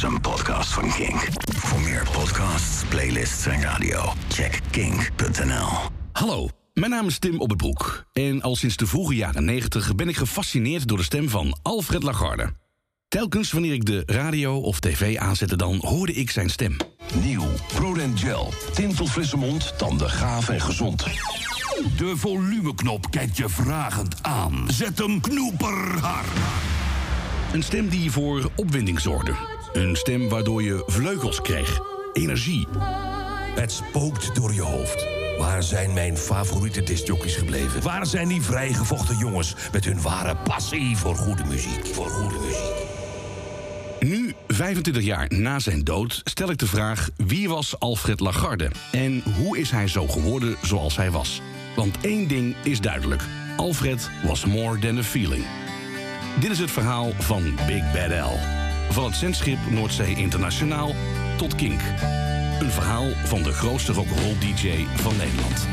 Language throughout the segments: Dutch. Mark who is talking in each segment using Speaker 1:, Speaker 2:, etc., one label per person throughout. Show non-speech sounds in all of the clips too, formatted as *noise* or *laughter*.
Speaker 1: is een podcast van Kink. Voor meer podcasts, playlists en radio, check kink.nl.
Speaker 2: Hallo, mijn naam is Tim Op het Broek. En al sinds de vroege jaren 90 ben ik gefascineerd door de stem van Alfred Lagarde. Telkens wanneer ik de radio of tv aanzette, dan hoorde ik zijn stem.
Speaker 3: Nieuw, Prodent Gel. Tintel frisse mond, tanden gaaf en gezond.
Speaker 4: De volumeknop kijkt je vragend aan. Zet hem knoeperhard.
Speaker 2: Een stem die voor opwinding zorgde. Een stem waardoor je vleugels kreeg. Energie.
Speaker 4: Het spookt door je hoofd. Waar zijn mijn favoriete discjockeys gebleven? Waar zijn die vrijgevochten jongens met hun ware passie voor goede muziek? Voor goede muziek.
Speaker 2: Nu, 25 jaar na zijn dood, stel ik de vraag... wie was Alfred Lagarde? En hoe is hij zo geworden zoals hij was? Want één ding is duidelijk. Alfred was more than a feeling. Dit is het verhaal van Big Bad L. Van het zendschip Noordzee Internationaal tot Kink. Een verhaal van de grootste rock'n'roll DJ van Nederland.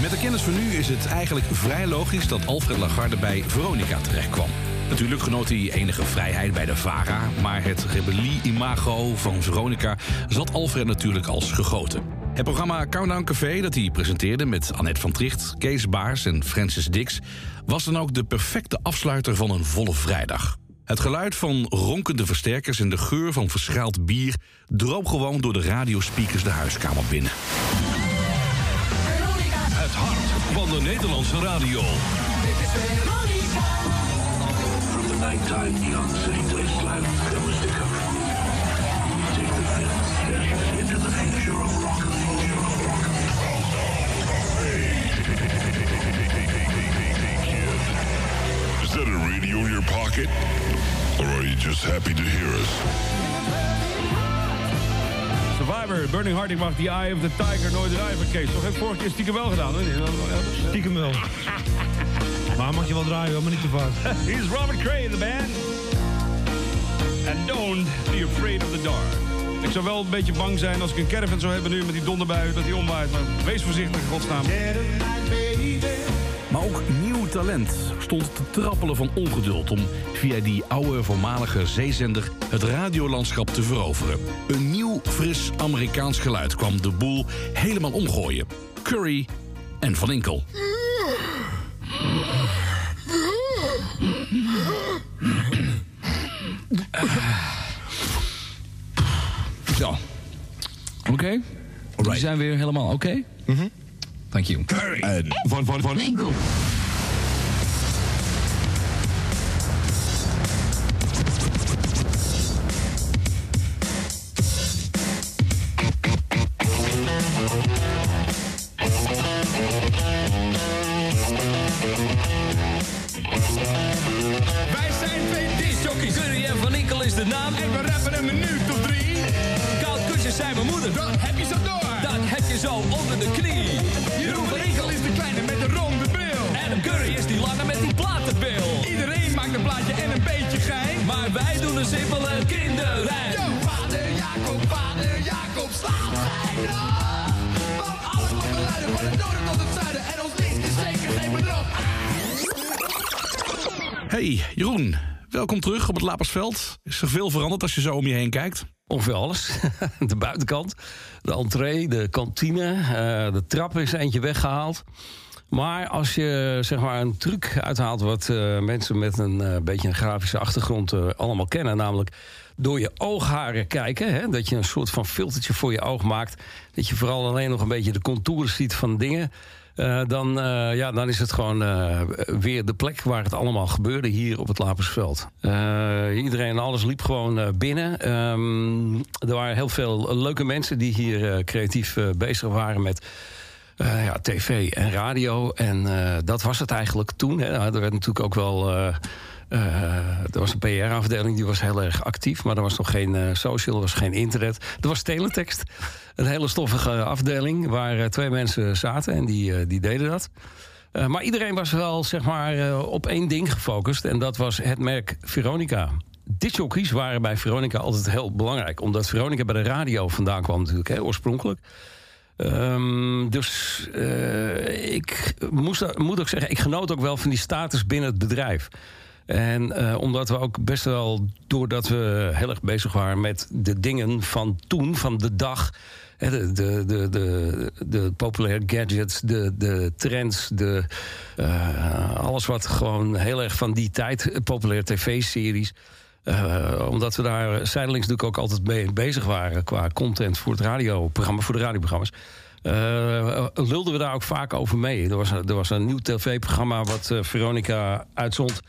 Speaker 2: Met de kennis van nu is het eigenlijk vrij logisch dat Alfred Lagarde bij Veronica terechtkwam. Natuurlijk genoot hij enige vrijheid bij de VARA, maar het rebellie-imago van Veronica zat Alfred natuurlijk als gegoten. Het programma Countdown Café dat hij presenteerde met Annette van Tricht, Kees Baars en Francis Dix was dan ook de perfecte afsluiter van een volle vrijdag. Het geluid van ronkende versterkers en de geur van verschaald bier droop gewoon door de radiospeakers de huiskamer binnen.
Speaker 4: Het hart van de Nederlandse radio.
Speaker 1: The nighttime neon city wasteland comes the cover. Take the fifth step into the future of rock.
Speaker 5: Is that a radio in your pocket? Or are you just happy to hear us?
Speaker 6: Survivor, Burning ik mag die Eye of the Tiger nooit draaien van Kees. Toch heeft vorige keer stiekem wel gedaan, hoor.
Speaker 7: Stiekem wel. Maar mag je wel draaien, maar niet te vaak. *laughs*
Speaker 6: He's Robert Cray in the band. And don't be afraid of the dark. Ik zou wel een beetje bang zijn als ik een caravan zou hebben nu met die donderbui dat die omwaait. Maar wees voorzichtig, godsnaam.
Speaker 2: Maar ook nieuw talent stond te trappelen van ongeduld om via die oude voormalige zeezender het radiolandschap te veroveren. Een nieuw, fris Amerikaans geluid kwam de boel helemaal omgooien. Curry en Van Inkel. *sighs*
Speaker 8: Zo. Oké. We zijn weer helemaal oké. Thank you.
Speaker 4: En van, van, van.
Speaker 9: Wij simpele kinderrijn. Yo, vader Jacob, vader Jacob, slaat zijn Van alle klokkenluiden van het noorden tot het zuiden. En ons licht is zeker geen bedrog.
Speaker 2: Hey Jeroen, welkom terug op het Lapersveld. Is er veel veranderd als je zo om je heen kijkt?
Speaker 8: Ongeveer alles. *laughs* De buitenkant, de entree, de kantine, eh, de trap is eentje weggehaald. Maar als je zeg maar een truc uithaalt wat eh, mensen met een eh, beetje een grafische achtergrond eh, allemaal kennen, namelijk door je oogharen kijken, hè, dat je een soort van filtertje voor je oog maakt, dat je vooral alleen nog een beetje de contouren ziet van dingen. dan, ja, dan is het gewoon weer de plek waar het allemaal gebeurde hier op het Lapersveld. Iedereen en alles liep gewoon binnen. Ehm, er waren heel veel leuke mensen die hier creatief bezig waren met eh, ja, tv en radio. En eh, dat was het eigenlijk toen. Hè. Er werd natuurlijk ook wel. eh, er was een PR-afdeling die was heel erg actief, maar er was nog geen social, er was geen internet. Er was teletext, een hele stoffige afdeling waar twee mensen zaten en die, die deden dat. Maar iedereen was wel zeg maar, op één ding gefocust en dat was het merk Veronica. Discjockeys waren bij Veronica altijd heel belangrijk, omdat Veronica bij de radio vandaan kwam natuurlijk, hè, oorspronkelijk. Ehm, dus eh, ik moest, moet ook zeggen, ik genoot ook wel van die status binnen het bedrijf. En eh, omdat we ook best wel, doordat we heel erg bezig waren met de dingen van toen, van de dag. De, de, de, de, de populaire gadgets, de, de trends, de, eh, alles wat gewoon heel erg van die tijd, populaire tv-series. Eh, omdat we daar zijdelings natuurlijk ook altijd mee bezig waren qua content voor het radioprogramma, voor de radioprogramma's. eh, lulden we daar ook vaak over mee. Er was, er was een nieuw tv-programma wat eh, Veronica uitzond.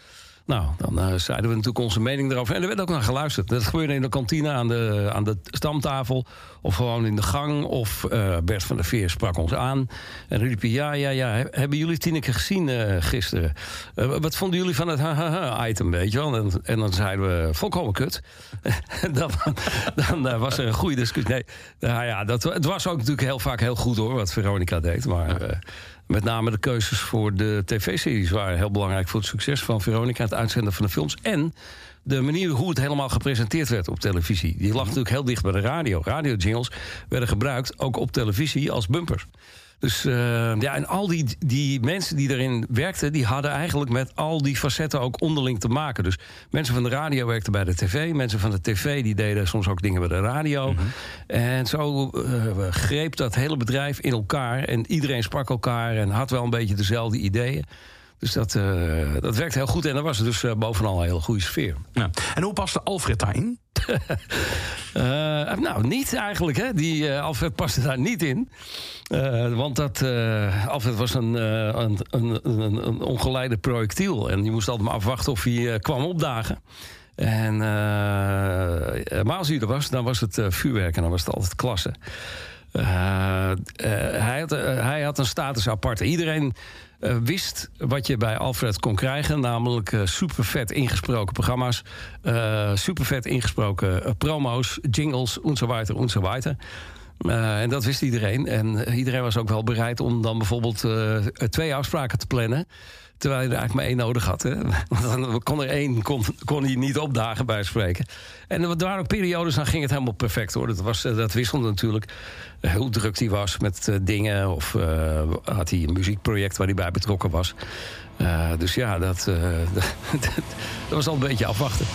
Speaker 8: Nou, dan eh, zeiden we natuurlijk onze mening erover. En er werd ook naar geluisterd. Dat gebeurde in de kantine aan de, aan de stamtafel. Of gewoon in de gang. Of eh, Bert van der Veer sprak ons aan. En riep ja, ja, ja. he- Hebben jullie Tineke gezien eh, gisteren? Wat vonden jullie van het ha-ha-ha-item, weet je wel? En, en dan zeiden we, volkomen kut. *laughs* dan dan was er een goede discussie. Nee, nou ja, dat, het was ook natuurlijk heel vaak heel goed hoor, wat Veronica deed. Maar met name de keuzes voor de tv-series waren heel belangrijk voor het succes van Veronica, het uitzenden van de films. En de manier hoe het helemaal gepresenteerd werd op televisie. Die lag natuurlijk heel dicht bij de radio. Radio-jingles werden gebruikt ook op televisie als bumpers. Dus eh, ja, en al die, die mensen die erin werkten, die hadden eigenlijk met al die facetten ook onderling te maken. Dus mensen van de radio werkten bij de tv, mensen van de tv die deden soms ook dingen bij de radio. En zo eh, greep dat hele bedrijf in elkaar en iedereen sprak elkaar en had wel een beetje dezelfde ideeën. Dus dat, eh, dat werkte heel goed en dat was dus eh, bovenal een hele goede sfeer.
Speaker 2: Ja. En hoe paste Alfred daarin? *laughs*
Speaker 8: Eh, nou, niet eigenlijk. Hè. Die Alfred paste daar niet in. Want dat, Alfred was een, een, een, een, ongeleide projectiel. En je moest altijd maar afwachten of hij kwam opdagen. En, maar als hij er was, dan was het vuurwerk en dan was het altijd klasse. Hij, had, hij had een status apart. Iedereen eh, wist wat je bij Alfred kon krijgen. Namelijk eh super vet ingesproken programma's. eh super vet ingesproken promo's, jingles, enzovoort, enzovoort. Eh en dat wist iedereen. En iedereen was ook wel bereid om dan bijvoorbeeld eh, twee afspraken te plannen. Terwijl je er eigenlijk maar één nodig had. Hè? *laughs* Want dan kon er één kon, kon hij niet opdagen bij spreken. En er waren ook periodes, dan ging het helemaal perfect hoor. Dat, was, eh, dat wisselde natuurlijk. Hoe druk hij was met dingen. Of had hij een muziekproject waar hij bij betrokken was. Dus ja, dat, *laughs* dat, dat was al een beetje afwachten.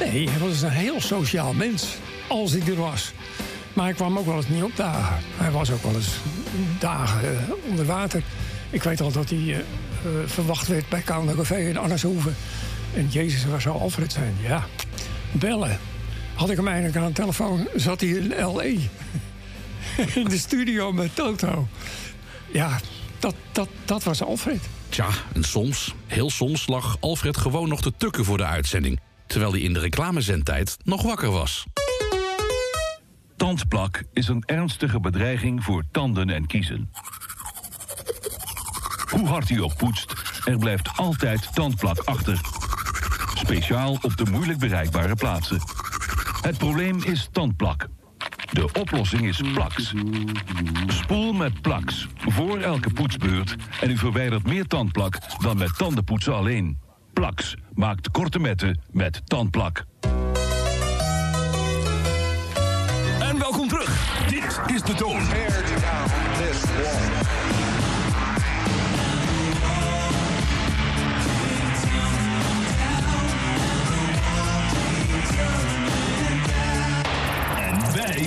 Speaker 10: Nee, hij was een heel sociaal mens. Als hij er was. Maar hij kwam ook wel eens niet opdagen. Hij was ook wel eens dagen eh, onder water. Ik weet al dat hij eh, eh, verwacht werd bij Koude Café in Arneshoeven. En Jezus, waar zou Alfred zijn? Ja, bellen. Had ik hem eigenlijk aan de telefoon, zat hij in L.A. *laughs* in de studio met Toto. Ja, dat, dat, dat was Alfred.
Speaker 2: Tja, en soms, heel soms, lag Alfred gewoon nog te tukken voor de uitzending. Terwijl hij in de reclamezendtijd nog wakker was.
Speaker 1: Tandplak is een ernstige bedreiging voor tanden en kiezen. Hoe hard u ook poetst, er blijft altijd tandplak achter. Speciaal op de moeilijk bereikbare plaatsen. Het probleem is tandplak. De oplossing is Plax. Spoel met Plax voor elke poetsbeurt en u verwijdert meer tandplak dan met tandenpoetsen alleen. Plax maakt korte metten met tandplak.
Speaker 2: En welkom terug.
Speaker 1: Dit is de toon.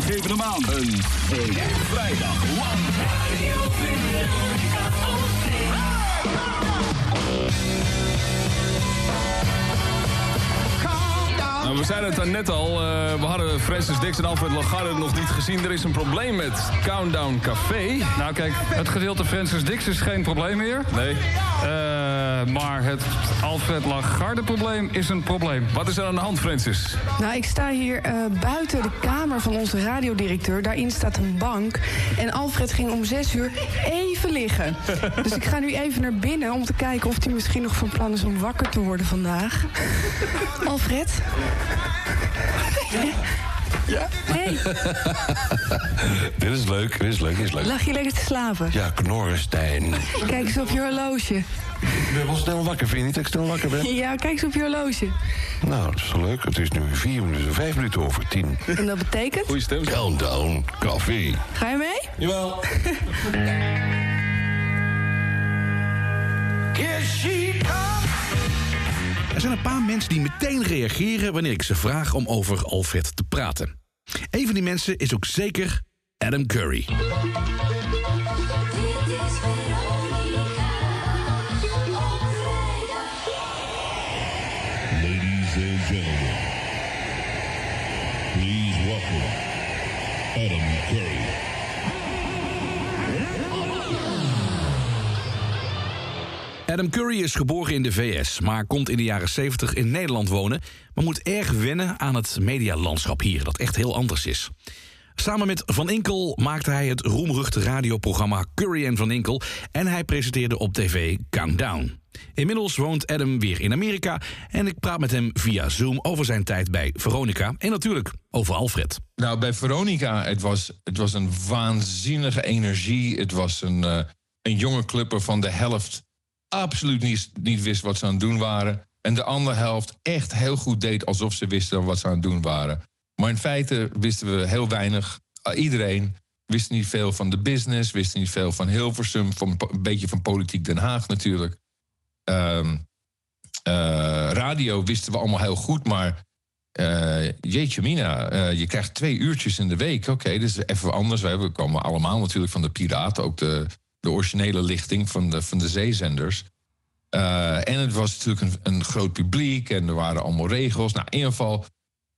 Speaker 1: Geven hem aan. Een vrijdag lang.
Speaker 6: Nou, we zeiden het net al. eh, we hadden Francis Dix en Alfred Lagarde nog niet gezien. Er is een probleem met Countdown Café.
Speaker 11: Nou kijk, het gedeelte Francis Dix is geen probleem meer.
Speaker 6: Nee.
Speaker 11: Eh, maar het Alfred Lagarde probleem is een probleem.
Speaker 6: Wat is er aan de hand, Francis?
Speaker 12: Nou, ik sta hier eh, buiten de kamer van onze radiodirecteur. Daarin staat een bank. En Alfred ging om zes uur even liggen. *laughs* Dus ik ga nu even naar binnen om te kijken of hij misschien nog van plan is om wakker te worden vandaag. *laughs* Alfred? Ja. Hey, *laughs*
Speaker 4: dit is leuk, dit is leuk, dit is leuk.
Speaker 12: lag je lekker te slapen?
Speaker 4: Ja, Knorrenstein.
Speaker 12: Kijk eens op je horloge.
Speaker 4: Ik ben wel snel wakker, vind je niet dat ik snel wakker ben?
Speaker 12: Ja, kijk eens op je horloge.
Speaker 4: Nou, dat is wel leuk. Het is nu vier minuten, vijf minuten over tien.
Speaker 12: En dat betekent?
Speaker 4: Goeie stem. Countdown, koffie.
Speaker 12: Ga je mee?
Speaker 4: Jawel. *laughs*
Speaker 2: Er zijn een paar mensen die meteen reageren wanneer ik ze vraag om over Alfred te praten. Een van die mensen is ook zeker Adam Curry.
Speaker 5: Adam Curry
Speaker 2: is geboren in de VS, maar komt in de jaren 70 in Nederland wonen, maar moet erg wennen aan het medialandschap hier, dat echt heel anders is. Samen met Van Inkel maakte hij het roemruchte radioprogramma Curry en Van Inkel en hij presenteerde op tv Countdown. Inmiddels woont Adam weer in Amerika en ik praat met hem via Zoom over zijn tijd bij Veronica en natuurlijk over Alfred.
Speaker 13: Nou, bij Veronica, het was, het was een waanzinnige energie. Het was een, eh, een jonge clubber van de helft absoluut niet, niet wist wat ze aan het doen waren. En de andere helft echt heel goed deed alsof ze wisten wat ze aan het doen waren. Maar in feite wisten we heel weinig. Uh, iedereen wist niet veel van de business, wist niet veel van Hilversum, van, een beetje van politiek Den Haag natuurlijk. Ehm, eh, radio wisten we allemaal heel goed, maar eh, jeetje mina, eh, je krijgt twee uurtjes in de week. Oké, dat is even anders. We komen allemaal natuurlijk van de Piraten, ook de, de originele lichting van de, van de zeezenders. Eh, en het was natuurlijk een, een groot publiek en er waren allemaal regels. Nou, in ieder geval,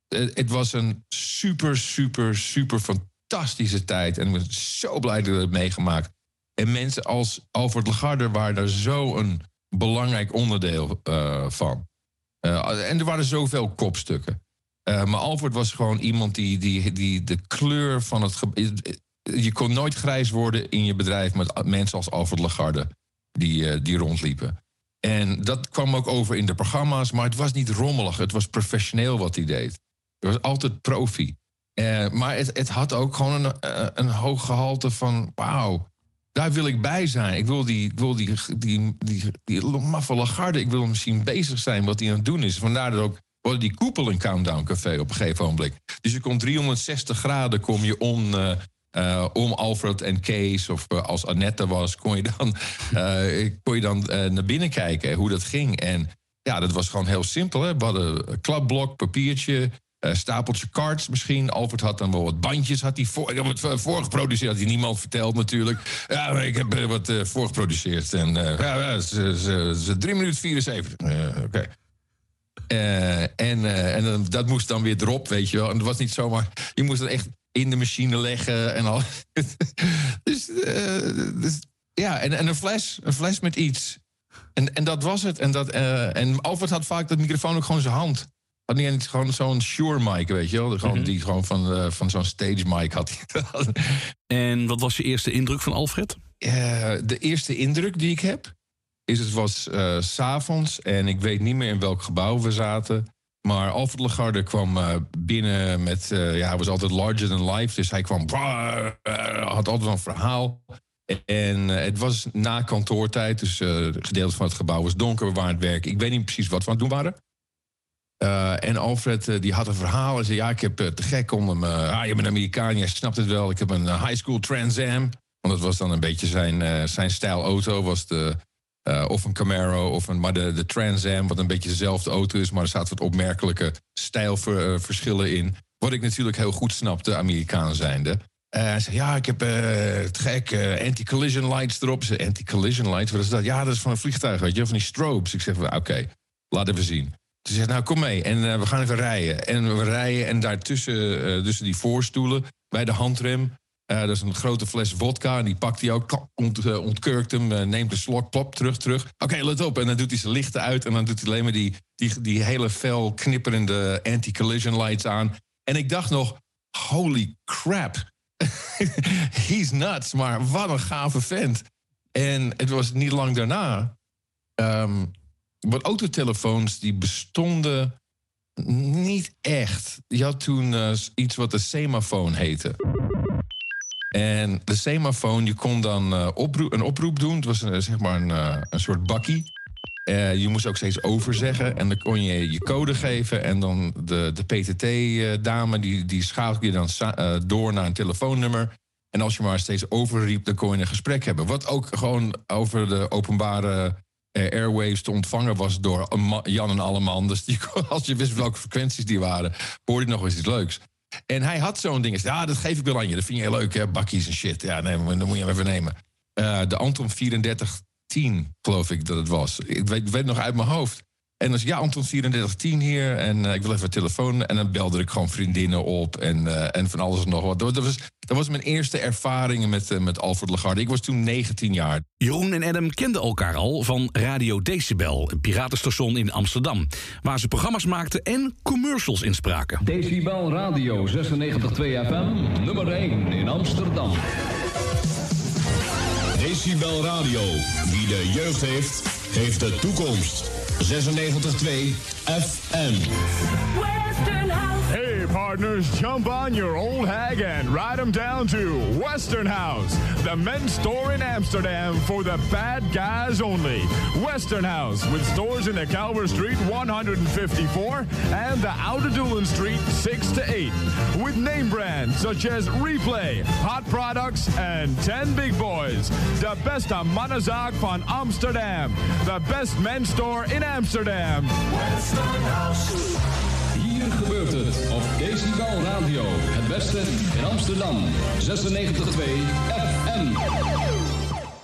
Speaker 13: eh, het was een super, super, super fantastische tijd. En ik ben zo blij dat we het meegemaakt. En mensen als Alfred Lagarde waren daar zo een belangrijk onderdeel eh, van. En er waren zoveel kopstukken. Maar Alfred was gewoon iemand die, die, die de kleur van het. Je kon nooit grijs worden in je bedrijf met mensen als Alfred Lagarde die, eh, die rondliepen. En dat kwam ook over in de programma's, maar het was niet rommelig. Het was professioneel wat hij deed. Het was altijd profi. Eh, maar het, het had ook gewoon een, eh, een hoog gehalte van... wauw, daar wil ik bij zijn. Ik wil die, ik wil die, die, die, die maffe Lagarde, ik wil hem zien bezig zijn wat hij aan het doen is. Vandaar dat ook die koepel een countdown café op een gegeven moment. Dus je kon 360 graden kom je om, eh, om Alfred en Kees. Of eh, als Annette was, kon je dan, *laughs* eh, kon je dan naar binnen kijken hoe dat ging. En ja, dat was gewoon heel simpel. Hè? We hadden een klapblok, papiertje, stapeltje cards misschien. Alfred had dan wel wat bandjes. Had hij voor, eh, voorgeproduceerd. Had hij niemand verteld natuurlijk. Ja, maar ik heb wat voorgeproduceerd. En ja, ze, ze, ze, 3 minuten 74. Eh, Oké. En en dan, dat moest dan weer erop, weet je wel. En dat was niet zomaar... Je moest het echt in de machine leggen en al. *laughs* dus, eh, dus ja, en, en een fles. Een fles met iets. En, en dat was het. En, dat, eh, en Alfred had vaak dat microfoon ook gewoon zijn hand. Had niet eens gewoon zo'n Shure mic, weet je wel. Gewoon, Die gewoon van, eh, van zo'n stage mic had hij.
Speaker 2: En wat was je eerste indruk van Alfred?
Speaker 13: De eerste indruk die ik heb, is het was s s'avonds en ik weet niet meer in welk gebouw we zaten. Maar Alfred Lagarde kwam eh, binnen met, eh, ja, hij was altijd larger than life. Dus hij kwam, eh, had altijd een verhaal. En het was na kantoortijd, dus het gedeelte van het gebouw was donker, we waren het werken. Ik weet niet precies wat we aan het doen waren. En Alfred die had een verhaal. Hij zei: Ja, ik heb te gek om hem. ah, je bent Amerikaan, jij snapt het wel. Ik heb een high school Trans Am. Want dat was dan een beetje zijn, zijn stijl auto. Was de, eh, of een Camaro, of een, maar de, de Trans Am, wat een beetje dezelfde auto is. Maar er zaten wat opmerkelijke stijlverschillen in. Wat ik natuurlijk heel goed snapte, Amerikaan zijnde. Eh, hij zei, ja, ik heb eh, te gek eh, anti-collision lights erop. Zei, anti-collision lights, wat is dat? Ja, dat is van een vliegtuig, weet je, van die strobes. Ik zeg, oké, laat even zien. Ze zegt, nou kom mee en eh, we gaan even rijden. En we rijden en daartussen, eh, tussen die voorstoelen, bij de handrem... eh dat is een grote fles vodka en die pakt hij ook, ont, eh, ontkurkt hem, eh, neemt een slok, plop, terug, terug. Oké, let op. En dan doet hij zijn lichten uit en dan doet hij alleen maar die, die, die hele fel knipperende anti-collision lights aan. En ik dacht nog, holy crap, *laughs* he's nuts, maar wat een gave vent. En het was niet lang daarna. ehm, wat autotelefoons die bestonden niet echt. Je had toen iets wat de semafoon heette. En de semafoon, je kon dan eh, oproep, een oproep doen. Het was een, zeg maar een, eh, een soort bakkie. Eh, je moest ook steeds overzeggen. En dan kon je je code geven. En dan de, de PTT-dame, die, die schakelde je dan eh, door naar een telefoonnummer. En als je maar steeds overriep, dan kon je een gesprek hebben. Wat ook gewoon over de openbare eh, airwaves te ontvangen was door Jan en Alleman. Dus *laughs* als je wist welke frequenties die waren, hoorde je nog eens iets leuks. En hij had zo'n ding. Ja, dat geef ik wel aan je. Dat vind je heel leuk, hè? Bakkies en shit. Ja, nee, dan moet je hem even nemen. Eh, de Anton 3410, geloof ik dat het was. Ik weet, weet nog uit mijn hoofd. En dan zei ja, Anton 3410 hier. En eh, ik wil even telefoon. En dan belde ik gewoon vriendinnen op. En, eh, en van alles en nog wat. Dat was, dat was mijn eerste ervaringen met, eh, met Alfred Lagarde. Ik was toen 19 jaar.
Speaker 2: Jeroen en Adam kenden elkaar al van Radio Decibel, een piratenstation in Amsterdam, waar ze programma's maakten en commercials inspraken.
Speaker 9: Decibel Radio 96.2 FM, nummer 1 in Amsterdam.
Speaker 14: Decibel Radio. Wie de jeugd heeft, heeft de toekomst. 96.2 FM.
Speaker 15: Partners, jump on your old hag and ride them down to Western House, the men's store in Amsterdam for the bad guys only. Western House, with stores in the Calver Street 154 and the Outer Doolan Street 6 to 8. With name brands such as Replay, Hot Products, and 10 Big Boys. The best Manazak van Amsterdam. The best men's store in Amsterdam. Western House.
Speaker 9: Gebeurt het op Decibel Radio. Het beste in Amsterdam. 96.2 FM.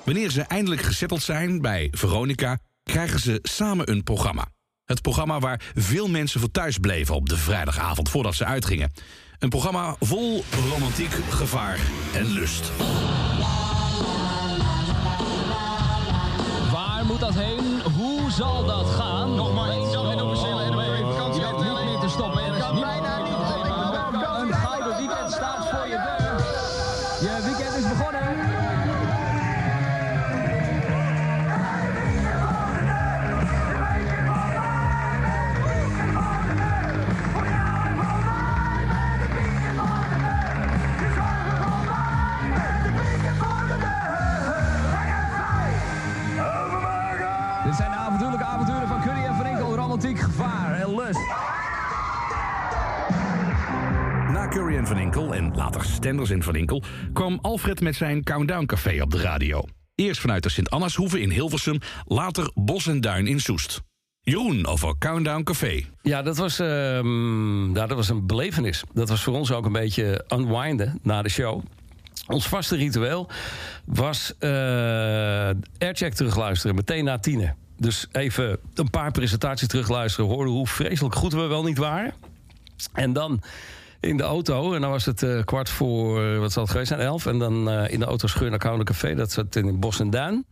Speaker 2: Wanneer ze eindelijk gezetteld zijn bij Veronica, krijgen ze samen een programma. Het programma waar veel mensen voor thuis bleven op de vrijdagavond voordat ze uitgingen. Een programma vol romantiek, gevaar en lust.
Speaker 9: Waar moet dat heen? Hoe zal dat gaan? Van
Speaker 2: Inkel en later Stenders en Van Inkel... kwam Alfred met zijn Countdown Café op de radio. Eerst vanuit de Sint-Annashoeve in Hilversum, later Bos en Duin in Soest. Jeroen over Countdown Café.
Speaker 8: Ja, dat was, ja, dat was een belevenis. Dat was voor ons ook een beetje unwinden na de show. Ons vaste ritueel was eh Aircheck terugluisteren, meteen na tienen. Dus even een paar presentaties terugluisteren, horen hoe vreselijk goed we wel niet waren. En dan in de auto, en dan was het eh, kwart voor, eh, wat zal het geweest zijn, elf. En dan eh, in de auto scheur naar Koude Café, dat zat in Bos en Duin.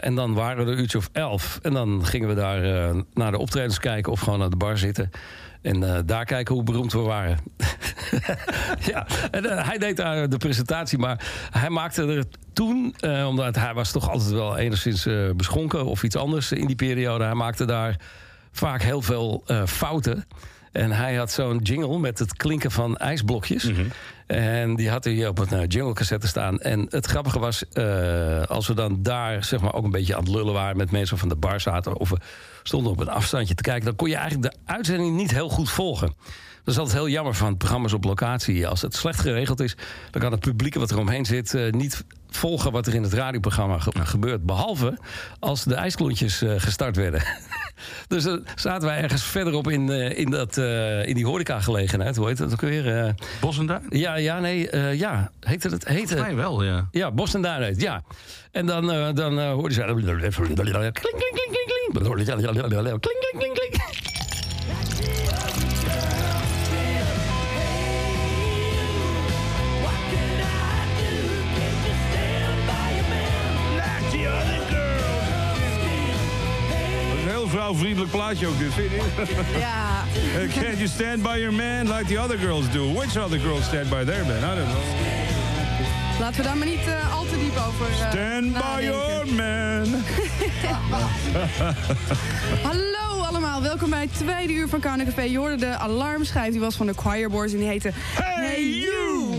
Speaker 8: En dan waren er een uurtje of elf. En dan gingen we daar naar de optredens kijken of gewoon naar de bar zitten. En daar kijken hoe beroemd we waren. *laughs* ja, en, hij deed daar de presentatie, maar hij maakte er toen, omdat hij was toch altijd wel enigszins beschonken of iets anders in die periode. Hij maakte daar vaak heel veel fouten. En hij had zo'n jingle met het klinken van ijsblokjes. En die had hij op een eh, jingle cassette staan. En het grappige was, eh, als we dan daar zeg maar, ook een beetje aan het lullen waren met mensen van de bar zaten. of we stonden op een afstandje te kijken. dan kon je eigenlijk de uitzending niet heel goed volgen. Dat is altijd heel jammer van programma's op locatie. Als het slecht geregeld is, dan kan het publiek wat er omheen zit eh, niet volgen wat er in het radioprogramma ge- gebeurt. Behalve als de ijsklontjes eh, gestart werden. *laughs* dus dan zaten wij ergens verderop in, eh, in, dat, eh, in die horecagelegenheid. Hoe heet dat ook weer? Eh,
Speaker 2: Bos en Duin?
Speaker 8: Ja, ja, nee, ja. Heette het? Heette
Speaker 2: Volgens mij wel, ja.
Speaker 8: Ja, Bos en Duin heet, ja. En dan, dan eh, hoorde ze... Klink, klink, klink, klink, klink. Klink, klink, klink, klink.
Speaker 6: Heel vrouwvriendelijk plaatje ook dit, vind je?
Speaker 12: Ja.
Speaker 6: Uh, *laughs* Can't you stand by your man like the other girls do? Which other girls stand by their man? I don't know.
Speaker 12: Laten we daar maar niet eh, al te diep over eh,
Speaker 6: Stand by your man. *laughs*
Speaker 12: Hallo allemaal, welkom bij het tweede uur van Carne Café. Je hoorde de alarmschijf, die was van de Choir Boys en die heette Hey, You!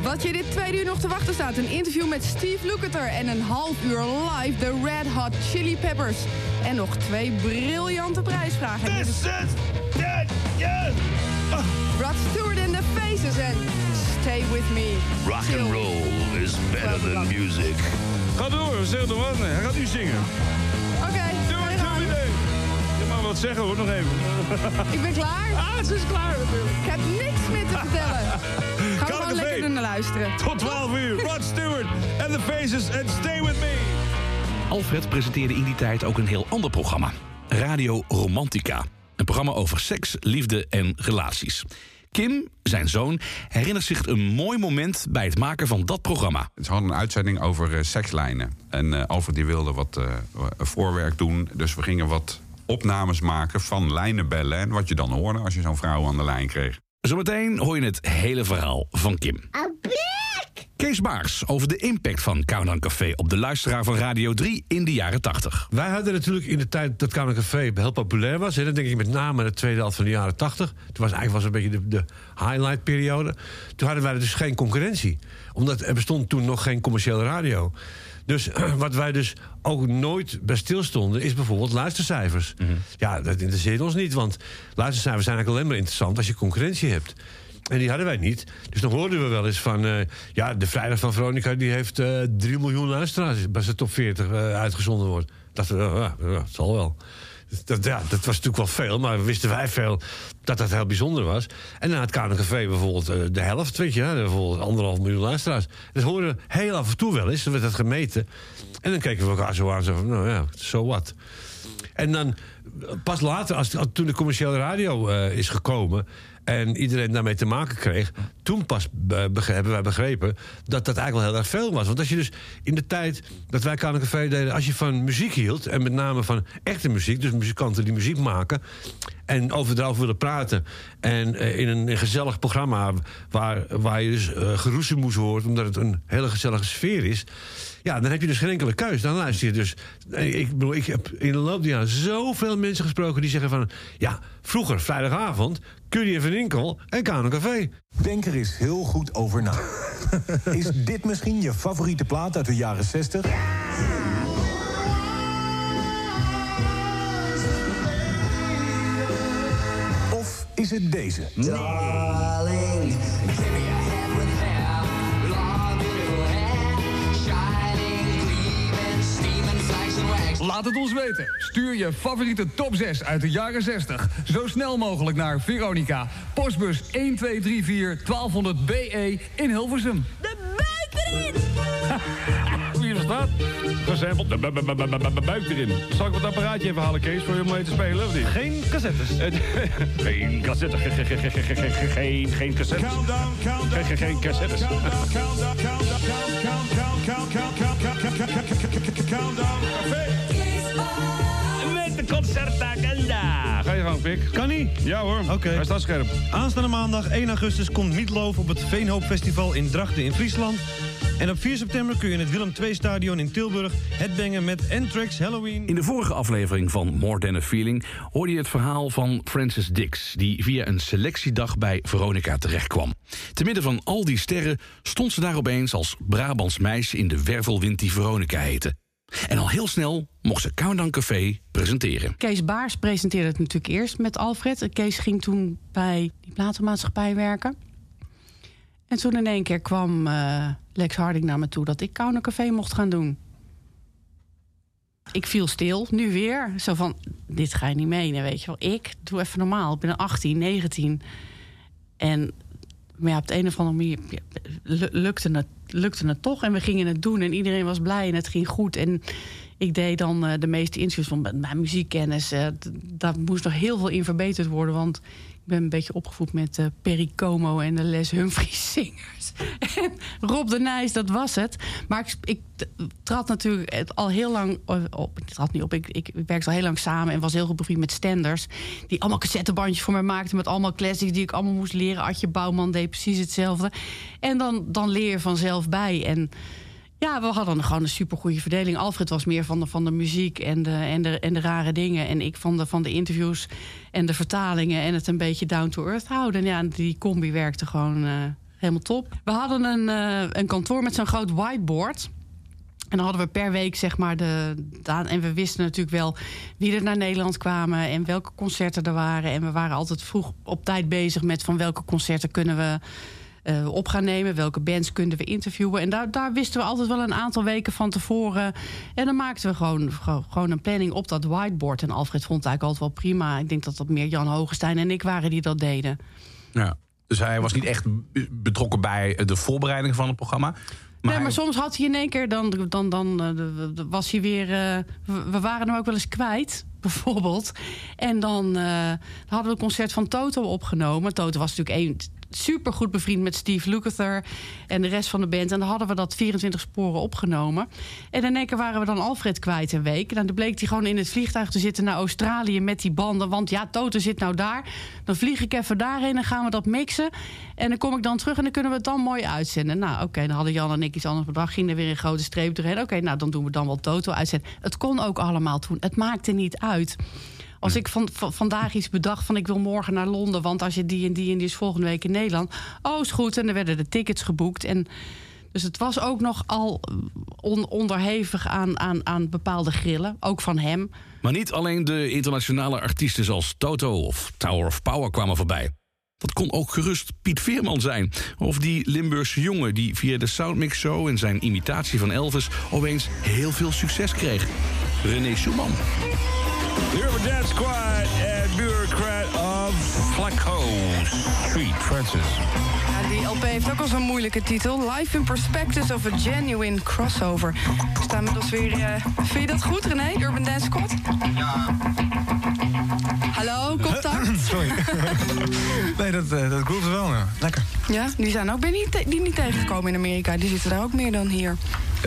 Speaker 12: Wat je dit tweede uur nog te wachten staat, een interview met Steve Lukather... en een half uur live de Red Hot Chili Peppers. En nog twee briljante prijsvragen. This is it! Yeah, Rod Stewart en The Faces en Stay With Me.
Speaker 4: Rock and roll is better than music.
Speaker 6: Ga door, zeg wat. Nee, hij gaat nu zingen. Wat zeggen hoor, nog even.
Speaker 12: ik ben klaar.
Speaker 6: Ah, ze is klaar natuurlijk.
Speaker 12: Ik heb niks meer te vertellen. *laughs* Gaan we gewoon lekker naar luisteren.
Speaker 6: Tot 12 uur. Rod Stewart en The Faces en Stay With Me.
Speaker 2: Alfred presenteerde in die tijd ook een heel ander programma. Radio Romantica. Een programma over seks, liefde en relaties. Kim, zijn zoon, herinnert zich een mooi moment bij het maken van dat programma.
Speaker 16: Ze hadden een uitzending over eh, sekslijnen. En eh Alfred die wilde wat eh, voorwerk doen. Dus we gingen wat opnames maken van lijnenbellen. En wat je dan hoorde als je zo'n vrouw aan de lijn kreeg.
Speaker 2: Zometeen hoor je het hele verhaal van Kim. Kees Baars over de impact van Countdown Café op de luisteraar van Radio 3 in de jaren 80.
Speaker 7: Wij hadden natuurlijk in de tijd dat Kamer Café heel populair was. En dan denk ik met name de tweede helft van de jaren 80. Toen was eigenlijk was een beetje de, de highlight periode. Toen hadden wij dus geen concurrentie. Omdat er bestond toen nog geen commerciële radio. Dus *clears throat* wat wij dus ook nooit bij stilstonden... is bijvoorbeeld luistercijfers. Ja, dat interesseert ons niet. Want luistercijfers zijn eigenlijk alleen maar interessant... als je concurrentie hebt. En die hadden wij niet. Dus dan hoorden we wel eens van... eh, ja, de Vrijdag van Veronica die heeft eh 3 miljoen luisteraars... als de top 40 eh, uitgezonden wordt. Dat, we, ja, dat zal wel. Dus Dat, ja, dat was natuurlijk wel veel, maar wisten wij veel dat dat heel bijzonder was. En na het KNCV bijvoorbeeld eh, de helft, weet je, bijvoorbeeld anderhalf miljoen luisteraars. Dat hoorden we heel af en toe wel eens, dan werd dat gemeten. En dan keken we elkaar zo aan, zo van, nou ja, zo wat. En dan pas later, als- toen de commerciële radio eh, is gekomen en iedereen daarmee te maken kreeg, toen pas hebben wij begrepen dat dat eigenlijk wel heel erg veel was. Want als je dus in de tijd dat wij Café deden, als je van muziek hield, en met name van echte muziek, dus muzikanten die muziek maken en over erover willen praten, en eh, in een, een gezellig programma waar, waar je dus eh geroezemoes hoort, omdat het een hele gezellige sfeer is. Ja, dan heb je dus geen enkele keus. Dan luister je dus. Ik bedoel, ik heb in de loop der jaren zoveel mensen gesproken die zeggen van. Ja, vroeger, vrijdagavond, Curry en Van Inkel en Kano Café.
Speaker 17: Denk er eens heel goed over na. *laughs* Is dit misschien je favoriete plaat uit de jaren 60? Of is het deze?
Speaker 18: Darling,
Speaker 11: Laat het ons weten. Stuur je favoriete top 6 uit de jaren 60 zo snel mogelijk naar Veronica. Postbus 1234 1200 BE in Hilversum.
Speaker 18: De
Speaker 6: er *laughs* staat? Gesampled. Buik erin. Zal ik wat apparaatje even halen, Kees, voor je om mee te spelen, of niet?
Speaker 7: Geen cassettes.
Speaker 6: geen cassettes. Ge- ge- ge- ge- ge- ge- ge- Geen, geen cassettes.
Speaker 15: Countdown, countdown.
Speaker 6: Ge- ge- Geen cassettes.
Speaker 15: Countdown, countdown, countdown.
Speaker 6: Met de concertagenda. Ga je gang, Pik.
Speaker 7: Kan niet?
Speaker 6: Ja hoor.
Speaker 7: Oké.
Speaker 6: Hij staat scherp.
Speaker 7: Aanstaande maandag 1 augustus komt Meatloaf op het Veenhoop Festival in Drachten in Friesland. En op 4 september kun je in het Willem II-stadion in Tilburg headbangen met Anthrax, Halloween...
Speaker 2: In de vorige aflevering van More Than a Feeling hoorde je het verhaal van Francis Dix, die via een selectiedag bij Veronica terechtkwam. Te midden van al die sterren stond ze daar opeens als Brabants meisje in de wervelwind die Veronica heette. En al heel snel mocht ze Countdown Café presenteren.
Speaker 19: Kees Baars presenteerde het natuurlijk eerst met Alfred. Kees ging toen bij die platenmaatschappij werken. En toen in één keer kwam eh, Lex Harding naar me toe dat ik Countdown Café mocht gaan doen. Ik viel stil, nu weer. Zo van, dit ga je niet menen, weet je wel. Ik, doe even normaal. Ik ben 18, 19. En maar ja, op de een of andere manier lukte het, lukte het toch. En we gingen het doen en iedereen was blij en het ging goed. En ik deed dan eh, de meeste interviews van mijn- muziekkennis. d- daar moest nog heel veel in verbeterd worden. Want ik ben een beetje opgevoed met eh Perry Como en de Les Humphries zingers. *laughs* En Rob de Nijs, dat was het. Maar ik, ik trad natuurlijk al heel lang eh, op. Ik trad niet op. Ik, ik werkte al heel lang samen en was heel goed bevriend met Stenders. Die allemaal cassettebandjes voor mij maakten met allemaal classics die ik allemaal moest leren. Adje Bouwman deed precies hetzelfde. En dan, dan leer je vanzelf bij. En Ja, we hadden gewoon een supergoeie verdeling. Alfred was meer van de, van de muziek en de, en, de, en de rare dingen. En ik van de, van de interviews en de vertalingen... en het een beetje down to earth houden. En ja, die combi werkte gewoon eh, helemaal top. We hadden een, eh, een kantoor met zo'n groot whiteboard... En dan hadden we per week, zeg maar, de. da- En we wisten natuurlijk wel wie er naar Nederland kwamen en welke concerten er waren. En we waren altijd vroeg op tijd bezig met van welke concerten kunnen we eh, op gaan nemen. Welke bands kunnen we interviewen. En daar, daar wisten we altijd wel een aantal weken van tevoren. En dan maakten we gewoon, gewoon een planning op dat whiteboard. En Alfred vond het eigenlijk altijd wel prima. Ik denk dat dat meer Jan Hogenstein en ik waren die dat deden.
Speaker 2: Ja. Dus hij was niet echt be- betrokken bij de voorbereiding van het programma.
Speaker 19: nee, maar soms had hij in één keer, dan, dan, dan eh, was hij weer. eh, we- waren hem ook wel eens kwijt, *laughs* bijvoorbeeld. En dan, hadden we een concert van Toto opgenomen. Toto was natuurlijk een super goed bevriend met Steve Lukather en de rest van de band. En dan hadden we dat 24 sporen opgenomen. En in één keer waren we dan Alfred kwijt een week. En dan bleek hij gewoon in het vliegtuig te zitten naar Australië met die banden. Want ja, Toto zit nou daar. Dan vlieg ik even daarheen en gaan we dat mixen. En dan kom ik dan terug en dan kunnen we het dan mooi uitzenden. Nou, oké, dan hadden Jan en ik iets anders bedacht. Ging er weer een grote streep doorheen. Oké, nou, dan doen we dan wel Toto uitzenden. Het kon ook allemaal toen. Het maakte niet uit. Als ik van, van- vandaag iets bedacht van ik wil morgen naar Londen... want als je die en die en die is volgende week in Nederland... oh, is goed. En dan werden de tickets geboekt. En dus het was ook nog al on- onderhevig aan, aan, aan bepaalde grillen. Ook van hem.
Speaker 2: Maar niet alleen de internationale artiesten zoals Toto of Tower of Power kwamen voorbij. Dat kon ook gerust Piet Veerman zijn. Of die Limburgse jongen die via de Soundmix Show en zijn imitatie van Elvis opeens heel veel succes kreeg. René Schumann.
Speaker 6: The Urban Dance Squad and Bureaucrat of Flacco Street, Francis.
Speaker 12: Ja, die LP heeft ook al zo'n moeilijke titel. Life in Perspectives of a Genuine Crossover. We staan met ons weer... eh, vind je dat goed, René? Urban Dance Squad? Ja. Hallo, contact? *laughs*
Speaker 20: Sorry. *laughs* nee, dat, dat groeft wel. Ja. Lekker.
Speaker 12: Ja, die zijn ook ben je niet, die niet tegengekomen in Amerika. Die zitten daar ook meer dan hier.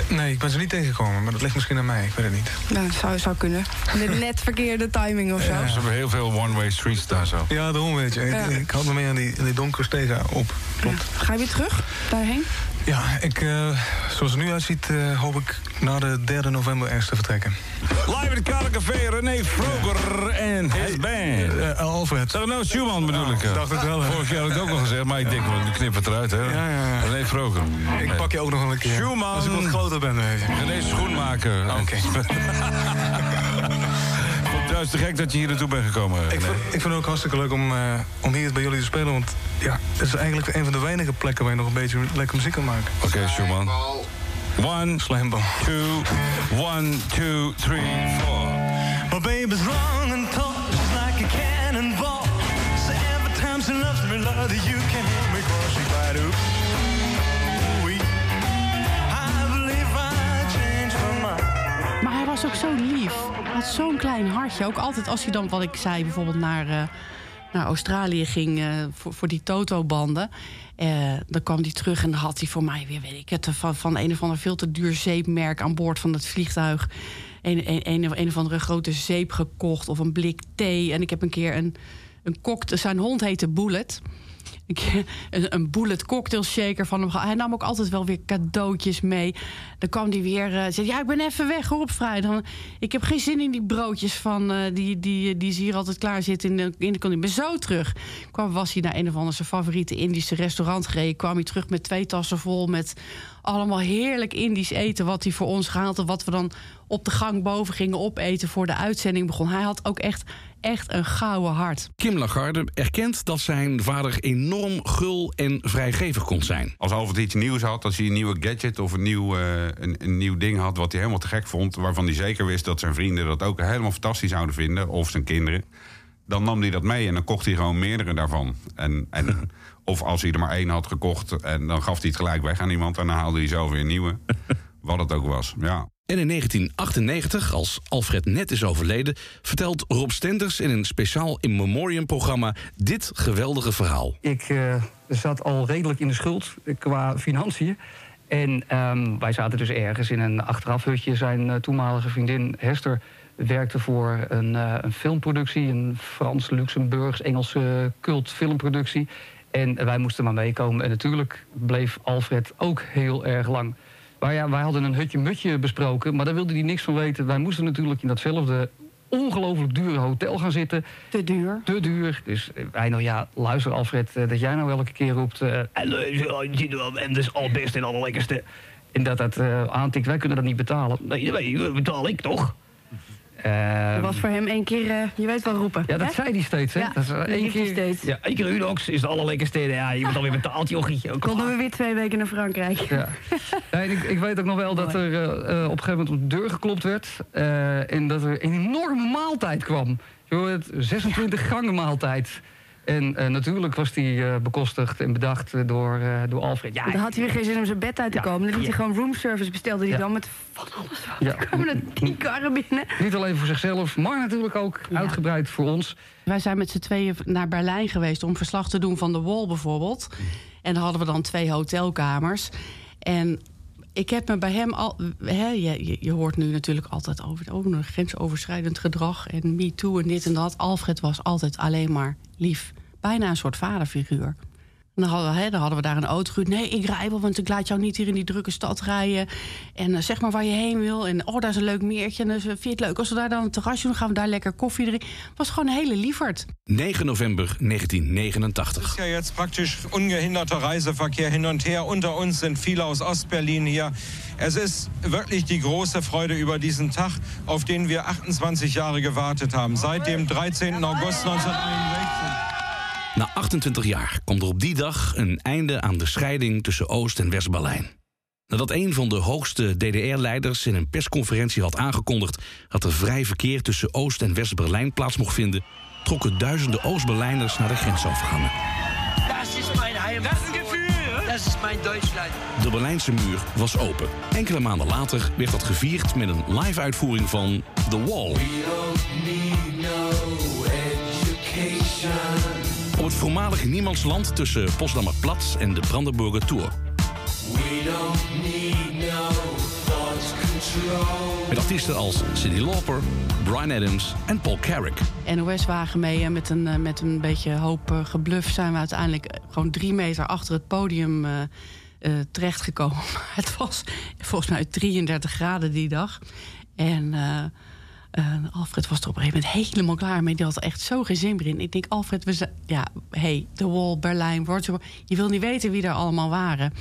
Speaker 20: Nee, ik ben ze niet tegengekomen, maar dat ligt misschien aan mij. Ik weet het niet.
Speaker 12: Nou, zou, zou kunnen. Net, net verkeerde timing of zo.
Speaker 6: Ze hebben heel veel one-way streets daar zo.
Speaker 20: Ja, daarom weet je. Ik-
Speaker 12: Ja.
Speaker 20: Ik, had me mee aan die, aan die donkere stegen op. Klopt.
Speaker 12: Ga je weer terug daarheen?
Speaker 20: Ja, ik, eh, zoals het nu uitziet, eh, hoop ik na de 3 november ergens te vertrekken.
Speaker 6: Live in het Kale Café, René Vroger en his band.
Speaker 20: Eh, Alfred.
Speaker 6: Zeg nou, Schumann bedoel ik.
Speaker 20: dacht het wel, hè.
Speaker 6: Vorig jaar had ik ook al gezegd, maar ik denk, wel, knip het eruit, hè.
Speaker 20: Ja, ja, ja.
Speaker 6: René Vroger.
Speaker 20: Ik pak je ook nog een keer.
Speaker 6: Schumann.
Speaker 20: Als ik wat groter ben.
Speaker 6: René Schoenmaker.
Speaker 20: Oké. *laughs*
Speaker 6: juist te gek dat je hier naartoe bent gekomen.
Speaker 20: Ik
Speaker 6: René.
Speaker 20: vind, ik vind het ook hartstikke leuk om, eh, om hier bij jullie te spelen. Want ja, het is eigenlijk een van de weinige plekken waar je nog een beetje lekker muziek kan maken.
Speaker 6: Oké, Schumann. One,
Speaker 20: Slambal.
Speaker 6: two, one, two, three, four.
Speaker 18: My baby's long and tall, just like a cannonball. So every time she loves me, Lord, you can hear me cause she cried, mind.
Speaker 19: Maar hij was ook zo lief. Had zo'n klein hartje. Ook altijd als hij dan, wat ik zei, bijvoorbeeld naar, eh, naar Australië ging eh, voor, voor die Toto-banden. eh, dan kwam hij terug en had hij voor mij weer, weet ik het, van, van een of ander veel te duur zeepmerk aan boord van het vliegtuig. Een, een, een, een of andere grote zeep gekocht of een blik thee. En ik heb een keer een, een cocktail, zijn hond heette Bullet. Ik, een, een bullet cocktail shaker van hem. Hij nam ook altijd wel weer cadeautjes mee. Dan kwam hij weer. eh zei: Ja, ik ben even weg hoor op vrijdag. Ik heb geen zin in die broodjes van. eh, die, die, die hier altijd klaar zitten in de, in. Ik ben zo terug. Kwam, was hij naar een of ander zijn favoriete Indische restaurant gereden. Kwam hij terug met twee tassen vol met allemaal heerlijk Indisch eten. Wat hij voor ons gehaald had. Wat we dan op de gang boven gingen opeten voor de uitzending begon. Hij had ook echt, echt een gouden hart.
Speaker 2: Kim Lagarde erkent dat zijn vader enorm gul en vrijgevig kon zijn.
Speaker 16: Als Alfred iets nieuws had, als hij een nieuwe gadget of een nieuw, eh, een, een nieuw ding had wat hij helemaal te gek vond, waarvan hij zeker wist dat zijn vrienden dat ook helemaal fantastisch zouden vinden, of zijn kinderen, dan nam hij dat mee en dan kocht hij gewoon meerdere daarvan. En, en, *laughs* of als hij er maar één had gekocht, en dan gaf hij het gelijk weg aan iemand en dan haalde hij zelf weer een nieuwe. *laughs* Wat het ook was, ja.
Speaker 2: En in 1998, als Alfred net is overleden, vertelt Rob Stenders in een speciaal in memoriam programma dit geweldige verhaal.
Speaker 21: Ik eh, zat al redelijk in de schuld eh, qua financiën. En ehm, wij zaten dus ergens in een achterafhutje. Zijn eh, toenmalige vriendin Hester werkte voor een, een filmproductie... een Frans-Luxemburgs-Engelse cultfilmproductie. En wij moesten maar meekomen. En natuurlijk bleef Alfred ook heel erg lang. Maar ja, wij hadden een hutje-mutje besproken, maar daar wilde hij niks van weten. Wij moesten natuurlijk in datzelfde ongelooflijk dure hotel gaan zitten.
Speaker 19: Te duur.
Speaker 21: Te duur. Dus eh, wij nog, ja, luister Alfred, eh, dat jij nou elke keer roept... eh, en eh, dat is allerbeste en allerlekkerste. En dat dat eh, aantikt, wij kunnen dat niet betalen. Nee, nee, dat betaal ik toch? Eh,
Speaker 19: Dat was voor hem één keer, eh, je weet wel roepen.
Speaker 21: ja, dat
Speaker 19: hè?
Speaker 21: zei hij steeds, hè?
Speaker 19: Ja,
Speaker 21: dat is, één keer,
Speaker 19: steeds.
Speaker 21: Ja, één keer Unox is de allerlekkerste. Ja, je wordt alweer betaald, jochie. Ook
Speaker 19: Konden we weer twee weken naar Frankrijk.
Speaker 21: Ja. Nee, ik, ik weet ook nog wel dat er eh, eh, op een gegeven moment op de deur geklopt werd. eh, en dat er een enorme maaltijd kwam. Je hoort het, 26 gangen maaltijd. En eh, natuurlijk was die eh, bekostigd en bedacht eh, door, eh, door Alfred. Ja,
Speaker 19: dan had hij weer geen zin om zijn bed uit te
Speaker 21: Ja,
Speaker 19: komen. Dan liet
Speaker 21: ja.
Speaker 19: hij gewoon roomservice bestelde hij
Speaker 21: Ja.
Speaker 19: dan met van alles wat.
Speaker 21: Ja.
Speaker 19: Dan kwamen er tien karren binnen.
Speaker 21: Niet alleen voor zichzelf, maar natuurlijk ook uitgebreid voor ons.
Speaker 19: Wij zijn met z'n tweeën naar Berlijn geweest om verslag te doen van de Wall bijvoorbeeld. En dan hadden we dan twee hotelkamers. En ik heb me bij hem al. Hè, je, je, je hoort nu natuurlijk altijd over, over een grensoverschrijdend gedrag en me too en dit en dat. Alfred was altijd alleen maar lief. Bijna een soort vaderfiguur. En dan hadden, we, hè, dan hadden we daar een auto gehuurd. Nee, ik rij wel, want ik laat jou niet hier in die drukke stad rijden. En eh, zeg maar waar je heen wil. En oh, daar is een leuk meertje. En dus, vind je het leuk als we daar dan een terrasje doen? Gaan we daar lekker koffie drinken? Was gewoon een hele lieverd.
Speaker 2: 9 november 1989.
Speaker 22: ist ja jetzt praktisch ungehinderter Reiseverkehr hin und her. Unter uns sind viele aus Ostberlin hier. Es ist wirklich die große Freude über diesen Tag, auf den wir 28 Jahre gewartet haben. Seit dem 13. August 1961.
Speaker 2: Na 28 jaar komt er op die dag een einde aan de scheiding tussen Oost- en West-Berlijn. Nadat een van de hoogste DDR-leiders in een persconferentie had aangekondigd dat er vrij verkeer tussen Oost- en West-Berlijn plaats mocht vinden, trokken duizenden Oost-Berlijners naar de grensovergangen.
Speaker 23: Das ist mein Heimat. Das ist ein Gefühl. Das ist mein Deutschland.
Speaker 2: De Berlijnse muur was open. Enkele maanden later werd dat gevierd met een live-uitvoering van The Wall. Het voormalige niemandsland tussen Potsdamer Platz en de Brandenburger Tor. Met artiesten als Cyndi Lauper, Brian Adams en Paul Carrick.
Speaker 19: NOS-wagen mee en met een, eh, met een beetje hoop eh, gebluf zijn we uiteindelijk eh, gewoon drie meter achter het podium eh, eh, terechtgekomen. *laughs* Het was volgens mij 33 graden die dag. En eh, eh, Alfred was er op een gegeven moment helemaal klaar mee. Die had echt zo geen zin in. Ik denk, Alfred, we ja, hey, The Wall, Berlijn, Roger. Je wil niet weten wie er allemaal waren.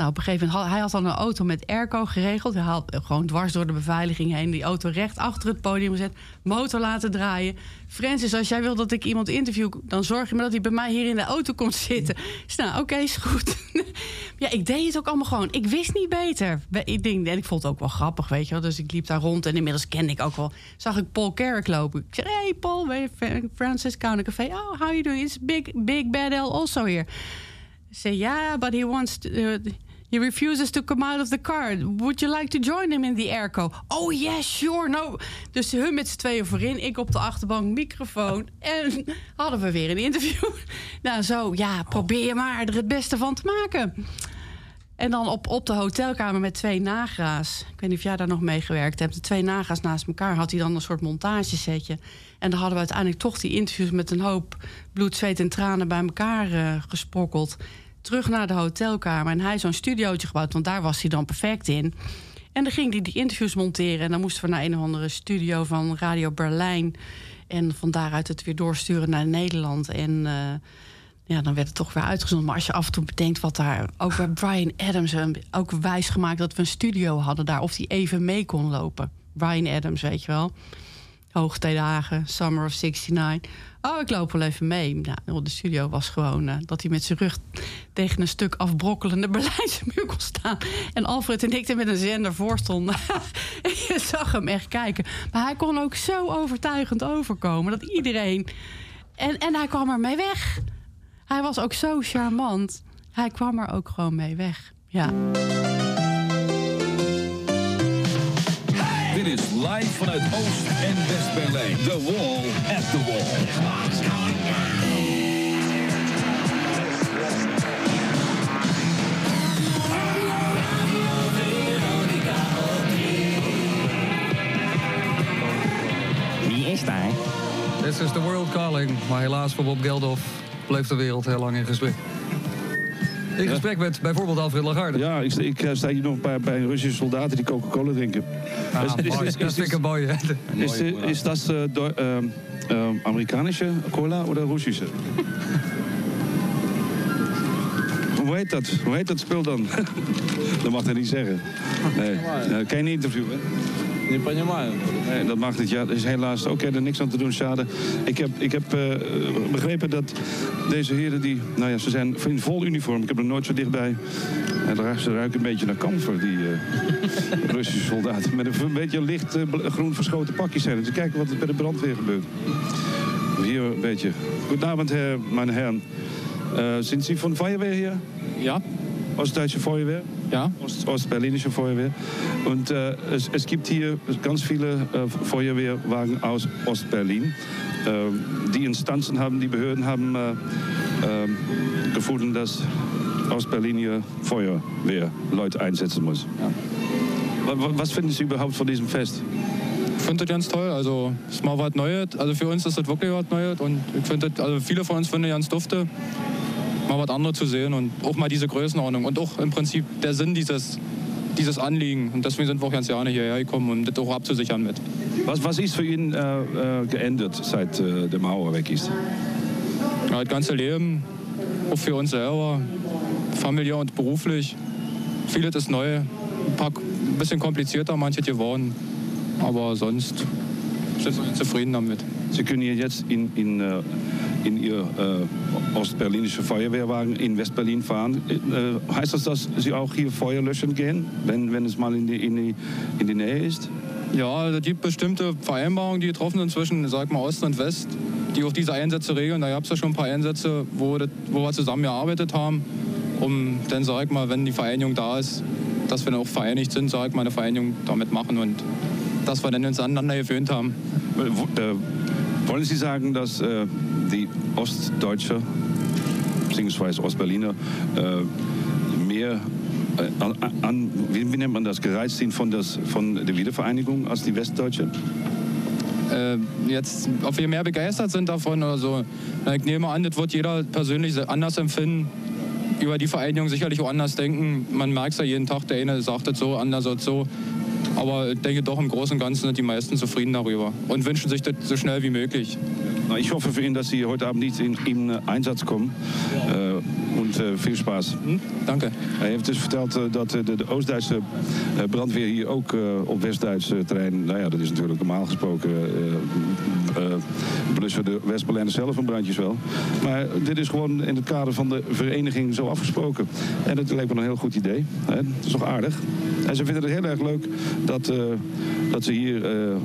Speaker 19: Nou, op een gegeven moment had hij had dan een auto met airco geregeld. Hij had gewoon dwars door de beveiliging heen die auto recht achter het podium gezet, motor laten draaien. Francis, als jij wil dat ik iemand interview, dan zorg je maar dat hij bij mij hier in de auto komt zitten. Dus nou, oké, is goed. *laughs* ja, ik deed het ook allemaal gewoon. Ik wist niet beter. Ik denk, en ik vond het ook wel grappig, weet je wel. Dus ik liep daar rond en inmiddels kende ik ook wel. Zag ik Paul Carrick lopen. Ik zei, hey Paul, ben je Francis Counter Café? Oh, how are you doing? It's big, big bad L also here. I say, yeah, but he wants to, he refuses to come out of the car. Would you like to join him in the airco? Oh, yeah, sure. No. Dus hun met z'n tweeën voorin, ik op de achterbank, microfoon. En hadden we weer een interview. *laughs* Nou, zo, ja, probeer maar er het beste van te maken. En dan op, op de hotelkamer met twee nagra's. Ik weet niet of jij daar nog mee gewerkt hebt. De twee nagra's naast elkaar had hij dan een soort montagesetje. En dan hadden we uiteindelijk toch die interviews met een hoop bloed, zweet en tranen bij elkaar eh, gesprokkeld. Terug naar de hotelkamer. En hij zo'n studiootje gebouwd, want daar was hij dan perfect in. En dan ging hij die interviews monteren. En dan moesten we naar een of andere studio van Radio Berlijn. En van daaruit het weer doorsturen naar Nederland. En eh, ja, dan werd het toch weer uitgezonden. Maar als je af en toe bedenkt wat daar... Ook bij Brian Adams ook wijs gemaakt dat we een studio hadden daar. Of die even mee kon lopen. Brian Adams, weet je wel. Hoogtijdagen, Summer of 69. Oh, ik loop wel even mee. Nou, de studio was gewoon eh, dat hij met zijn rug tegen een stuk afbrokkelende *laughs* Berlijnse muur kon staan. En Alfred en ik er met een zender voor stonden. *laughs* En je zag hem echt kijken. Maar hij kon ook zo overtuigend overkomen dat iedereen. En, en hij kwam ermee weg. Hij was ook zo charmant. Hij kwam er ook gewoon mee weg. Ja.
Speaker 24: Dit is live vanuit Oost- en West-Berlijn. The Wall at the Wall.
Speaker 21: Wie is daar? This is the world calling. Maar helaas voor Bob Geldof bleef de wereld heel lang in gesprek.
Speaker 11: In gesprek met bijvoorbeeld Alfred Lagarde.
Speaker 25: Ja, ik, sta- ik eh, sta hier nog bij, bij Russische soldaten die Coca-Cola drinken.
Speaker 11: Ah. Dat vind ik.
Speaker 25: Is,
Speaker 11: Mooi.
Speaker 25: is dat eh, Deu- ehm, ehm, Amerikanische cola of Russische? *laughs* Hoe heet dat? Hoe heet dat spul dan? *laughs* dat mag hij niet zeggen. Nee, nee kan je niet interviewen?
Speaker 26: Не понимаю.
Speaker 25: Nee, dat mag niet. Ja, er is helaas ook er niks aan te doen. Schade. Ik heb, ik heb eh, begrepen dat deze heren die... Nou ja, ze zijn in vol uniform. Ik heb er nooit zo dichtbij. En daar- ze ruiken een beetje naar kamfer, die eh, Russische *laughs* soldaten. Met een, een beetje licht eh, bl- groen verschoten pakjes zijn. Dus kijken wat er bij de brandweer gebeurt. Hier een beetje. Goedenavond, Herr, meine Herren. Äh, sind Sie von Feuerwehr hier?
Speaker 26: Ja.
Speaker 25: Ostdeutsche Feuerwehr?
Speaker 26: Ja.
Speaker 25: Ost, Ostberlinische Feuerwehr. Und äh, es, es gibt hier ganz viele äh, Feuerwehrwagen aus Ostberlin. Ähm, die Instanzen haben, die Behörden haben äh, ähm, gefunden, dass Ostberlin hier Feuerwehrleute einsetzen muss. Wa- Was finden Sie überhaupt von diesem Fest?
Speaker 26: Ich finde das ganz toll. Also, es ist mal was Neues. Also, für uns ist das wirklich was Neues. Und ich finde, also viele von uns finden ganz dufte, mal was anderes zu sehen und auch mal diese Größenordnung und auch im Prinzip der Sinn dieses, dieses Anliegen. Und deswegen sind wir auch ganz gerne hierher gekommen, um das auch abzusichern mit.
Speaker 25: Was, was ist für ihn äh, äh, geändert, seit äh, der Mauer weg ist?
Speaker 26: Ja, das ganze Leben, auch für uns selber, familiär und beruflich. Vieles ist neu, ein paar, ein bisschen komplizierter manches geworden. Aber sonst sind wir zufrieden damit.
Speaker 25: Sie können hier jetzt in, in, äh, in Ihr äh, ostberlinische Feuerwehrwagen in Westberlin fahren. Äh, heißt das, dass Sie auch hier Feuer löschen gehen, wenn, wenn es mal in die, in die, in die Nähe ist?
Speaker 26: Ja, es gibt bestimmte Vereinbarungen, die getroffen sind zwischen, sag mal, Ost und West, die auch diese Einsätze regeln. Da gab es ja schon ein paar Einsätze, wo, das, wo wir zusammengearbeitet haben, um dann, sag mal, wenn die Vereinigung da ist, dass wir dann auch vereinigt sind, sag mal, eine Vereinigung damit machen und dass wir dann uns aneinander gewöhnt haben.
Speaker 25: Äh, wollen Sie sagen, dass äh, die Ostdeutsche bzw. Ostberliner äh, mehr äh, an, wie, wie nennt man das, gereizt sind von, das, von der Wiedervereinigung als die Westdeutsche?
Speaker 26: äh, jetzt, ob wir mehr begeistert sind davon oder so. Ich nehme an, das wird jeder persönlich anders empfinden. Über die Vereinigung sicherlich auch anders denken. Man merkt es ja jeden Tag, der eine sagt es so, anders sagt so. Aber ich denke doch, im Großen und Ganzen sind die meisten zufrieden darüber und wünschen sich das so schnell wie möglich.
Speaker 25: Nou, ich hoffe für ihn, dass Sie heute Abend nicht in, in äh, Einsatz kommen. Äh, und äh, viel Spaß.
Speaker 26: Danke.
Speaker 25: Hij heeft dus verteld eh, dat eh, de, de Oost-Duitse eh, brandweer hier ook eh, op West-Duits eh, terrein... Nou ja, dat is natuurlijk normaal gesproken... eh, eh, blussen de West-Berlijners zelf van brandjes wel. Maar dit is gewoon in het kader van de vereniging zo afgesproken. En het leek me een heel goed idee. Hè? Dat is toch aardig? En ze vinden het heel erg leuk dat, eh, dat ze hier... eh,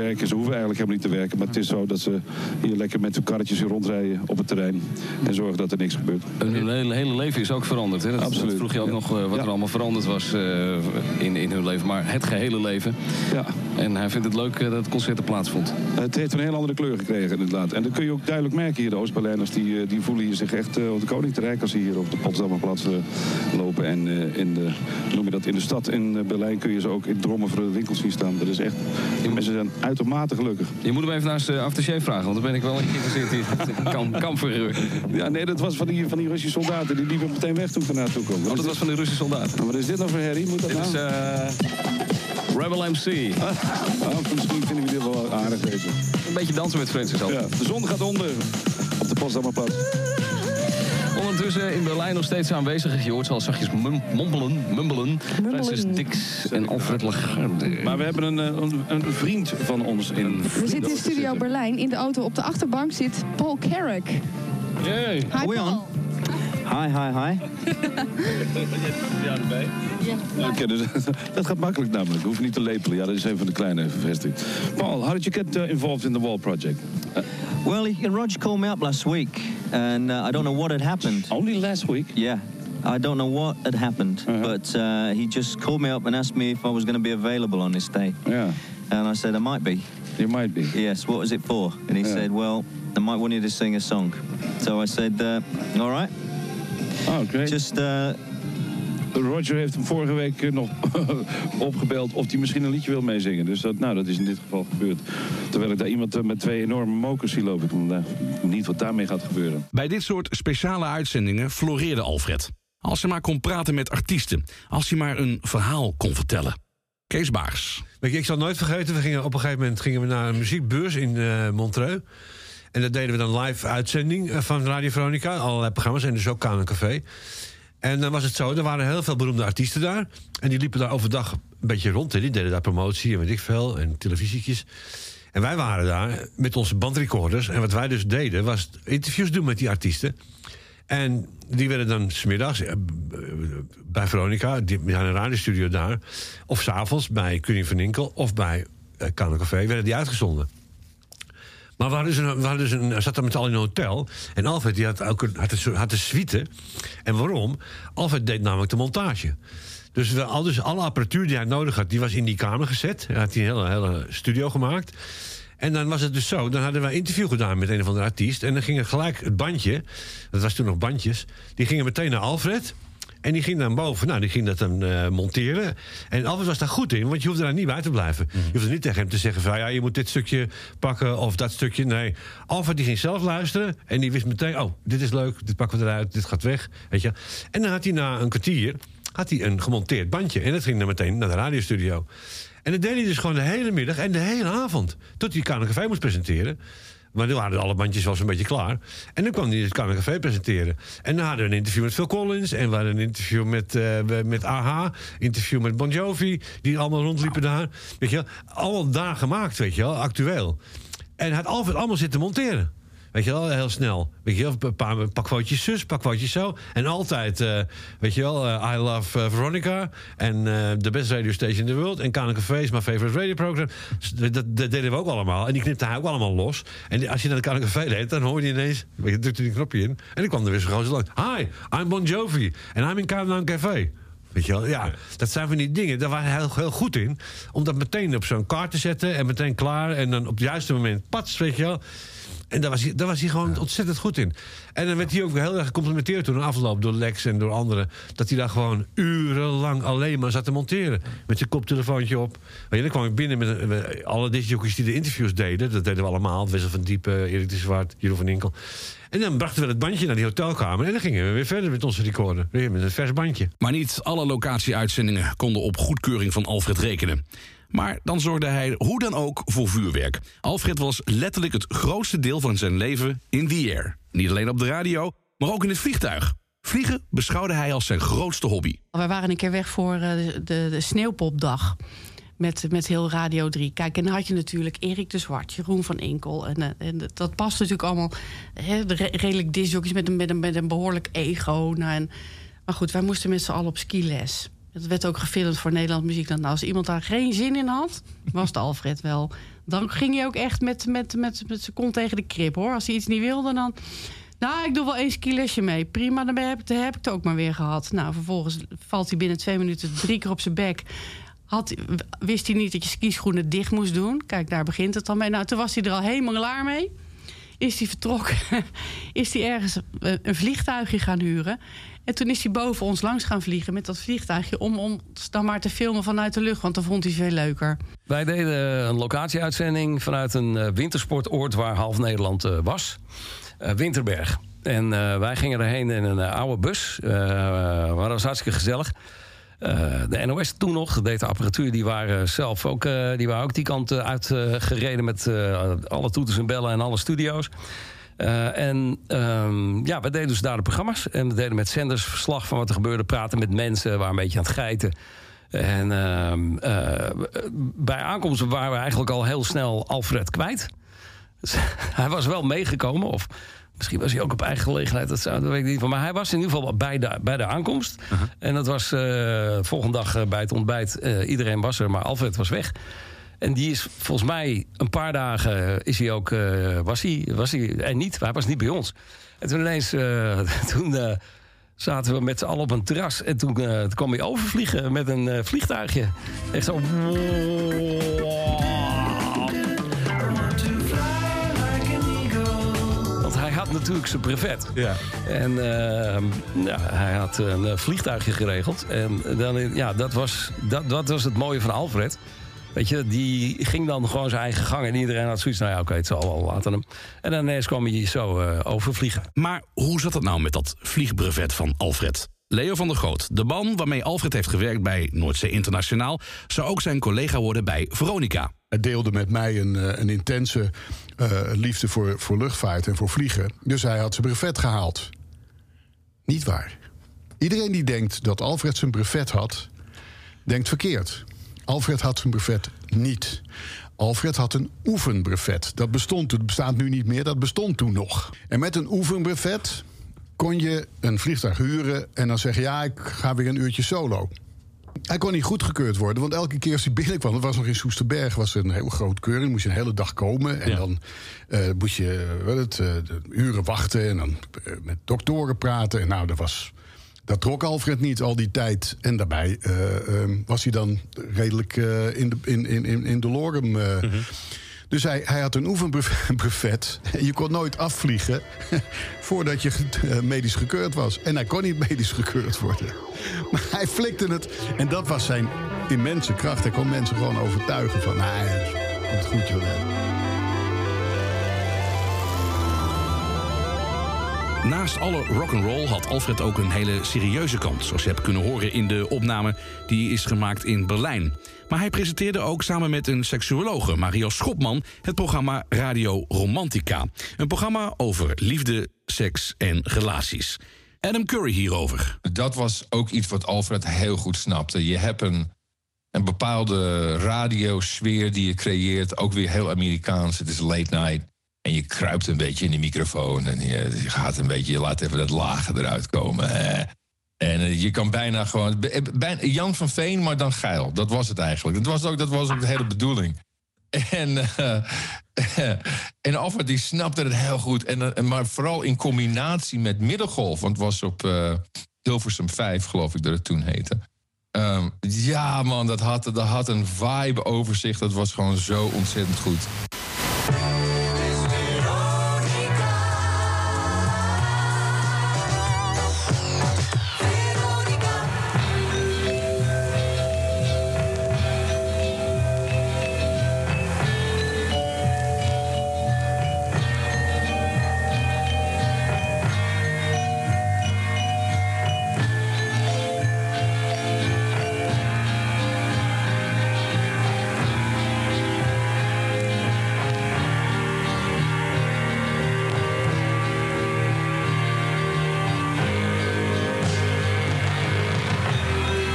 Speaker 25: werken. Ze hoeven eigenlijk helemaal niet te werken. Maar het is zo dat ze hier lekker met hun karretjes hier rondrijden op het terrein. En zorgen dat er niks gebeurt.
Speaker 27: Hun hele, hele leven is ook veranderd. Hè? Dat,
Speaker 25: Absoluut.
Speaker 27: dat vroeg je ook
Speaker 25: Ja.
Speaker 27: nog eh, wat
Speaker 25: Ja.
Speaker 27: er allemaal veranderd was eh, in, in hun leven. Maar het gehele leven.
Speaker 25: Ja.
Speaker 27: En hij vindt het leuk eh, dat het concert er plaatsvond.
Speaker 25: Het heeft een heel andere kleur gekregen inderdaad. En dat kun je ook duidelijk merken hier. De Oost-Berlijners die, die voelen hier zich echt op de Koninkrijk als ze hier op de Potsdamerplatz lopen. En in de, noem je dat, in de stad in Berlijn kun je ze ook in drommen voor de winkels zien staan. Dat is echt, mensen zijn uitermate gelukkig.
Speaker 27: Je moet hem even naar zijn aftershave vragen, want dan ben ik wel geïnteresseerd in. Kam.
Speaker 25: Ja, nee, dat was van die, van die Russische soldaten. Die liepen meteen weg toen ik ernaar toe kwam.
Speaker 27: Oh, dat was van de Russische soldaten.
Speaker 25: Wat is dit nou voor herrie? Moet dat
Speaker 27: Dit is
Speaker 25: nou?
Speaker 27: eh, Rebel MC. *laughs*
Speaker 25: Oh, misschien vinden we dit wel aardig.
Speaker 27: Een beetje dansen met Francis.
Speaker 25: Ja, de zon gaat onder op de Potsdamerplatz.
Speaker 27: Ondertussen in Berlijn nog steeds aanwezig. Je hoort ze al zachtjes mum- mompelen, mumbelen. Francis Dix en Alfred Lagarde.
Speaker 25: Maar we hebben een, eh, een, een vriend van ons in.
Speaker 12: We zitten in Studio Berlijn. In de auto op de achterbank zit Paul Carrick.
Speaker 27: Yay.
Speaker 12: Hi, Paul.
Speaker 28: Hi, hi, hi. *laughs*
Speaker 25: Oké, dus, *laughs* dat gaat makkelijk namelijk. Je hoeft niet te lepelen. Ja, dat is een van de kleine vesting. Paul, how did you get uh, involved in the wall project?
Speaker 28: Well, he, Roger called me up last week, and uh, I don't know what had happened.
Speaker 25: Only last week?
Speaker 28: Yeah. I don't know what had happened, but uh, he just called me up and asked me if I was going to be available on this day.
Speaker 25: Yeah.
Speaker 28: And I said I might be.
Speaker 25: You might be.
Speaker 28: Yes. What was it for? And he
Speaker 25: Yeah.
Speaker 28: said, well, I might want you to sing a song. So I said, uh, all right.
Speaker 25: Oh, great.
Speaker 28: Just uh,
Speaker 6: Roger heeft hem vorige week eh, nog *laughs* opgebeld of hij misschien een liedje wil meezingen. Dus dat, nou, dat is in dit geval gebeurd. Terwijl ik daar iemand eh, met twee enorme mokers zie lopen. Ik weet niet wat daarmee gaat gebeuren.
Speaker 2: Bij dit soort speciale uitzendingen floreerde Alfred. Als hij maar kon praten met artiesten. Als hij maar een verhaal kon vertellen. Kees Baars.
Speaker 7: Weet je, ik zal nooit vergeten, we gingen op een gegeven moment gingen we naar een muziekbeurs in eh, Montreux. En dat deden we dan live uitzending eh, van Radio Veronica. Allerlei programma's en dus ook Kaan en. En dan was het zo, er waren heel veel beroemde artiesten daar. En die liepen daar overdag een beetje rond. Hè. Die deden daar promotie en weet ik veel. En televisietjes. En wij waren daar met onze bandrecorders. En wat wij dus deden, was interviews doen met die artiesten. En die werden dan smiddags eh, bij Veronica, die, hadden een radiostudio daar. Of s'avonds bij Kuning van Inkel of bij uh, Café, werden die uitgezonden. Maar we hadden dus een, we hadden dus een, zat daar met allen in een hotel. En Alfred die had ook een, had een, had suite. En waarom? Alfred deed namelijk de montage. Dus, we, al, dus alle apparatuur die hij nodig had, die was in die kamer gezet. Hij had een hele, hele studio gemaakt. En dan was het dus zo, dan hadden wij een interview gedaan met een of andere artiest. En dan ging er gelijk het bandje, dat was toen nog bandjes... die gingen meteen naar Alfred... En die ging dan boven, nou, die ging dat dan eh, monteren. En Alfred was daar goed in, want je hoefde daar niet bij te blijven. Je hoefde niet tegen hem te zeggen van, ja, je moet dit stukje pakken of dat stukje. Nee, Alfred die ging zelf luisteren en die wist meteen, oh, dit is leuk, dit pakken we eruit, dit gaat weg, weet je. En dan had hij na een kwartier, had hij een gemonteerd bandje. En dat ging dan meteen naar de radiostudio. En dat deed hij dus gewoon de hele middag en de hele avond. Tot hij Café moest presenteren. Maar toen waren alle bandjes wel zo'n beetje klaar. En dan kwam hij het Café presenteren. En dan hadden we een interview met Phil Collins. En we hadden een interview met, eh met AHA. Interview met Bon Jovi. Die allemaal rondliepen daar. Weet je wel. Allemaal daar gemaakt, weet je wel. Actueel. En had Alfred allemaal zitten monteren. Weet je wel, heel snel. Weet je wel, een paar een pak foutjes zus, pak foutjes zo. En altijd, eh, weet je wel, eh, I love eh, Veronica. En the best radio station in the world. En Café is mijn favorite radio program. Dat, dat, deden we ook allemaal. En die knipte hij ook allemaal los. En als je naar de Café deed, dan hoorde je ineens... Weet je, drukte die knopje in. En dan kwam er weer zo'n gozer langs. Hi, I'm Bon Jovi. En I'm in Kanen Café. Weet je wel, ja, dat zijn van die dingen. Daar waren hij heel, heel goed in. Om dat meteen op zo'n kaart te zetten en meteen klaar. En dan op het juiste moment, pats, weet je wel. En daar was hij, daar was hij gewoon ontzettend goed in. En dan werd hij ook heel erg gecomplimenteerd toen een afloop door Lex en door anderen. Dat hij daar gewoon urenlang alleen maar zat te monteren. Met zijn koptelefoontje op. Weet je, dan kwam ik binnen met, een- met alle discjockeys die de interviews deden. Dat deden we allemaal. Wessel van Diepen, Erik de Zwart, Jeroen van Inkel. En dan brachten we het bandje naar die hotelkamer. En dan gingen we weer verder met onze recorder. Weer met een vers bandje.
Speaker 2: Maar niet alle locatieuitzendingen konden op goedkeuring van Alfred rekenen. Maar dan zorgde hij hoe dan ook voor vuurwerk. Alfred was letterlijk het grootste deel van zijn leven in the air. Niet alleen op de radio, maar ook in het vliegtuig. Vliegen beschouwde hij als zijn grootste hobby.
Speaker 19: We waren een keer weg voor eh, de, de, de Sneeuwpopdag. Met, met heel Radio 3. Kijk, en dan had je natuurlijk Erik de Zwart, Jeroen van Inkel. En, eh, en dat past natuurlijk allemaal. De re- redelijk disjockeys met een, met, een, met een behoorlijk ego. Nou, en, maar goed, wij moesten met z'n allen op skiles. Het werd ook gefilmd voor Nederland Muziek. Nou, als iemand daar geen zin in had, was het Alfred wel. Dan ging hij ook echt met, met, met, met zijn kont tegen de krip, hoor. Als hij iets niet wilde, dan... Nou, ik doe wel één skilesje mee. Prima, dan heb dan heb ik het ook maar weer gehad. Nou, vervolgens valt hij binnen twee minuten drie keer op zijn bek. Had, wist hij niet dat je skischoenen dicht moest doen. Kijk, daar begint het dan mee. Nou, toen was hij er al helemaal klaar mee. Is hij vertrokken. *laughs* is hij ergens een een vliegtuigje gaan huren. En toen is hij boven ons langs gaan vliegen met dat vliegtuigje... om ons dan maar te filmen vanuit de lucht. Want dat vond hij veel leuker.
Speaker 8: Wij deden een locatieuitzending vanuit een eh, wintersportoord waar half Nederland eh, was. Eh, Winterberg. En wij gingen erheen in een oude bus. Dat was hartstikke gezellig. De NOS toen nog, deed de apparatuur, die waren zelf ook, die waren ook die kant uitgereden met alle toeters en bellen en alle studio's. Eh, en ehm, ja, we deden dus daar de programma's. En we deden met zenders verslag van wat er gebeurde. Praten met mensen, waren een beetje aan het geiten. En ehm, eh, bij aankomst waren we eigenlijk al heel snel Alfred kwijt. Dus *laughs* hij was wel meegekomen. Of misschien was hij ook op eigen gelegenheid. Dat, zou, dat weet ik niet van. Maar hij was in ieder geval bij de, bij de aankomst. En dat was eh volgende dag bij het ontbijt. iedereen was er, maar Alfred was weg. En die is volgens mij een paar dagen is hij ook, eh, was, hij, was hij en niet, hij was niet bij ons. En toen ineens, eh, *laughs* toen eh, zaten we met z'n allen op een terras. En toen, eh, toen kwam hij overvliegen met een eh, vliegtuigje. Echt zo. Want hij had natuurlijk zijn brevet.
Speaker 29: Ja.
Speaker 8: En eh, ja, hij had een eh, vliegtuigje geregeld. En dan, ja, dat, was, dat, dat was het mooie van Alfred. Weet je, die ging dan gewoon zijn eigen gang. En iedereen had zoiets, nou ja, oké, het zal wel, laten hem. En dan ineens kwam hij zo eh, overvliegen.
Speaker 2: Maar hoe zat het nou met dat vliegbrevet van Alfred? Leo van der Groot, de man waarmee Alfred heeft gewerkt bij Noordzee Internationaal... zou ook zijn collega worden bij Veronica.
Speaker 30: Hij deelde met mij een, eh, een intense eh, liefde voor, voor luchtvaart en voor vliegen. Dus hij had zijn brevet gehaald. Niet waar. Iedereen die denkt dat Alfred zijn brevet had, denkt verkeerd. Alfred had zijn brevet niet. Alfred had een oefenbrevet. Dat bestond toen, het bestaat nu niet meer, dat bestond toen nog. En met een oefenbrevet kon je een vliegtuig huren en dan zeggen: Ja, ik ga weer een uurtje solo. Hij kon niet goedgekeurd worden, want elke keer als hij binnenkwam... dat was nog in Soesterberg, was er een heel groot keuring... moest je een hele dag komen en dan eh, moest je uh, het, uh, de uren wachten... en dan uh, met doktoren praten. En nou, dat, was, dat trok Alfred niet al die tijd. En daarbij was hij dan redelijk in, de, in, in, in de lorem... Mm-hmm. Dus hij, hij had een oefenbuffet. En *laughs* je kon nooit afvliegen *laughs* voordat je medisch gekeurd was. En hij kon niet medisch gekeurd worden. *laughs* Maar hij flikte het. En dat was zijn immense kracht. Hij kon mensen gewoon overtuigen van... Nou, het goed, joh.
Speaker 2: Naast alle rock'n'roll had Alfred ook een hele serieuze kant... zoals je hebt kunnen horen in de opname die is gemaakt in Berlijn. Maar hij presenteerde ook samen met een seksuologe, Mario Schopman... het programma Radio Romantica. Een programma over liefde, seks en relaties. Adam Curry hierover.
Speaker 13: Dat was ook iets wat Alfred heel goed snapte. Je hebt een, een bepaalde radiosfeer die je creëert, ook weer heel Amerikaans. Het is late night. En je kruipt een beetje in de microfoon en je, gaat een beetje, je laat even dat lage eruit komen. En je kan bijna gewoon. Bijna Jan van Veen, maar dan geil. Dat was het eigenlijk. Dat was ook, dat was ook de hele bedoeling. En, uh, *laughs* en Alfred die snapte het heel goed. En, maar vooral in combinatie met Middelgolf. Want het was op uh, Hilversum 5, geloof ik dat het toen heette. Um, ja, man, dat had, dat had een vibe over zich. Dat was gewoon zo ontzettend goed.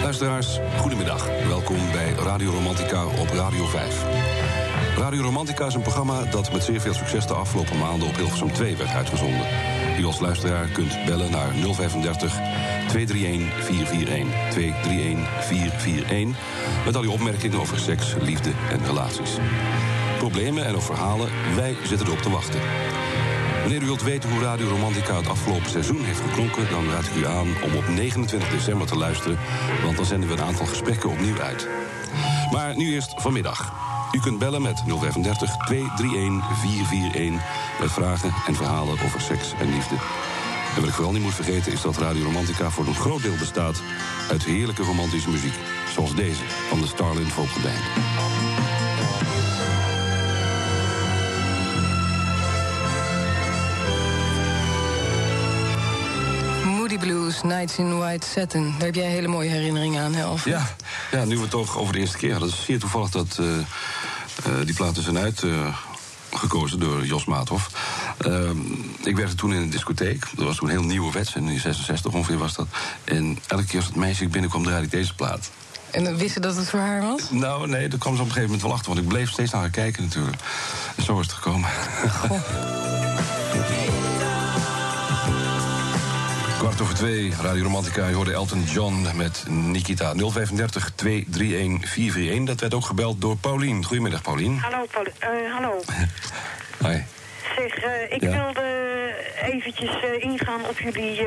Speaker 25: Luisteraars, goedemiddag. Welkom bij Radio Romantica op Radio 5. Radio Romantica is een programma dat met zeer veel succes de afgelopen maanden op Hilversum 2 werd uitgezonden. U als luisteraar kunt bellen naar 035 231 441 231 441 met al uw opmerkingen over seks, liefde en relaties. Problemen en of verhalen, wij zitten erop te wachten. Wanneer u wilt weten hoe Radio Romantica het afgelopen seizoen heeft geklonken... dan raad ik u aan om op 29 december te luisteren... want dan zenden we een aantal gesprekken opnieuw uit. Maar nu eerst vanmiddag. U kunt bellen met 035 231 441... met vragen en verhalen over seks en liefde. En wat ik vooral niet moet vergeten is dat Radio Romantica voor een groot deel bestaat... uit heerlijke romantische muziek, zoals deze van de Starlin Vogelband.
Speaker 31: Blues, Nights in White Satin. Daar heb jij hele mooie herinneringen aan, hè, Alfred?
Speaker 25: Ja, ja, nu we het toch over de eerste keer hadden. Het is zeer toevallig dat uh, uh, die platen zijn uitgekozen uh, door Jos Maathoff. Ehm, ik werkte toen in een discotheek. Dat was toen heel nieuwe wets. In 66 ongeveer was dat. En elke keer als het meisje binnenkwam, draaide ik deze plaat.
Speaker 31: En wisten dat het voor haar was?
Speaker 25: Nou, nee, dat kwam ze op een gegeven moment wel achter. Want ik bleef steeds naar haar kijken natuurlijk. En zo is het gekomen.
Speaker 31: Goh. *laughs*
Speaker 25: Kwart over twee, Radio Romantica. Je hoorde Elton John met Nikita 035 231 441. Dat werd ook gebeld door Paulien. Goedemiddag, Paulien.
Speaker 32: Hallo, Paul uh, hallo. *laughs*
Speaker 25: Hi.
Speaker 32: Zeg, uh, ik
Speaker 25: Ja.
Speaker 32: wilde eventjes uh, ingaan op jullie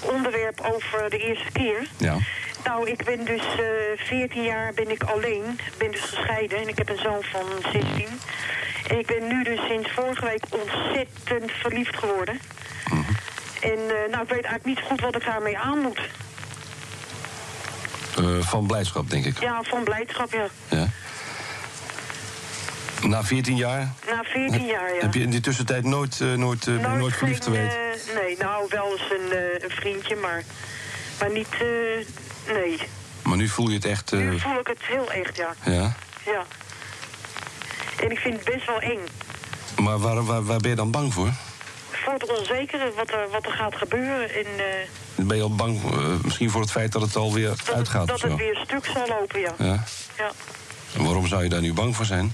Speaker 32: onderwerp over de eerste keer.
Speaker 25: Ja.
Speaker 32: Nou, ik ben dus uh, 14 jaar ben ik alleen. ben dus gescheiden en ik heb een zoon van 16. En ik ben nu dus sinds vorige week ontzettend verliefd geworden. En eh, nou, ik weet eigenlijk niet goed wat ik daarmee aan moet.
Speaker 33: Eh, van blijdschap, denk ik.
Speaker 32: Ja, van blijdschap, ja.
Speaker 33: Ja. Na 14 jaar
Speaker 32: Na 14 jaar, ja.
Speaker 33: heb je in die tussentijd nooit, eh, nooit, ben je nooit verliefd
Speaker 32: geen,
Speaker 33: geweest.
Speaker 32: nee, nou, wel eens een, een vriendje, maar, maar niet... nee.
Speaker 33: Maar nu voel je het echt.
Speaker 32: Nu voel ik het heel echt, ja.
Speaker 33: ja.
Speaker 32: Ja. En ik vind het best wel eng.
Speaker 33: Maar waar, waar, waar ben je dan bang voor?
Speaker 32: Voor het onzekere, wat er, wat er gaat gebeuren. En eh,
Speaker 33: Ben je al bang eh, misschien voor het feit dat het alweer
Speaker 32: dat,
Speaker 33: uitgaat
Speaker 32: het, dat
Speaker 33: of zo?
Speaker 32: het weer stuk zal lopen, ja.
Speaker 33: Ja.
Speaker 32: Ja.
Speaker 33: En waarom zou je daar nu bang voor zijn?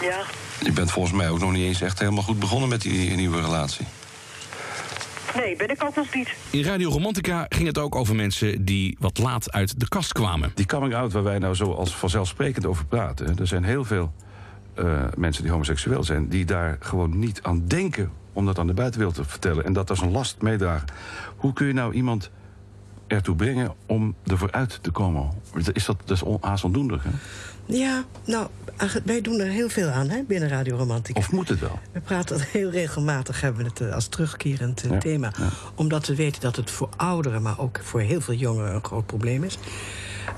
Speaker 32: Ja.
Speaker 33: Je bent volgens mij ook nog niet eens echt helemaal goed begonnen met die nieuwe relatie.
Speaker 32: Nee, ben ik ook nog niet.
Speaker 2: In Radio Romantica ging het ook over mensen die wat laat uit de kast kwamen.
Speaker 25: Die coming out waar wij nou zo als vanzelfsprekend over praten... er zijn heel veel eh, mensen die homoseksueel zijn... die daar gewoon niet aan denken om dat aan de buitenwereld te vertellen... en dat als een last meedragen. Hoe kun je nou iemand ertoe brengen om ervoor uit te komen? Is dat, dat is haast ondoenlijk, hè?
Speaker 34: Ja, nou, wij doen er heel veel aan hè, binnen Radio Romantica.
Speaker 25: Of moet het wel?
Speaker 34: We praten *laughs* heel regelmatig, hebben we het eh, als terugkerend eh,
Speaker 25: Ja,
Speaker 34: thema. Omdat we weten dat het voor ouderen, maar ook voor heel veel jongeren een groot probleem is.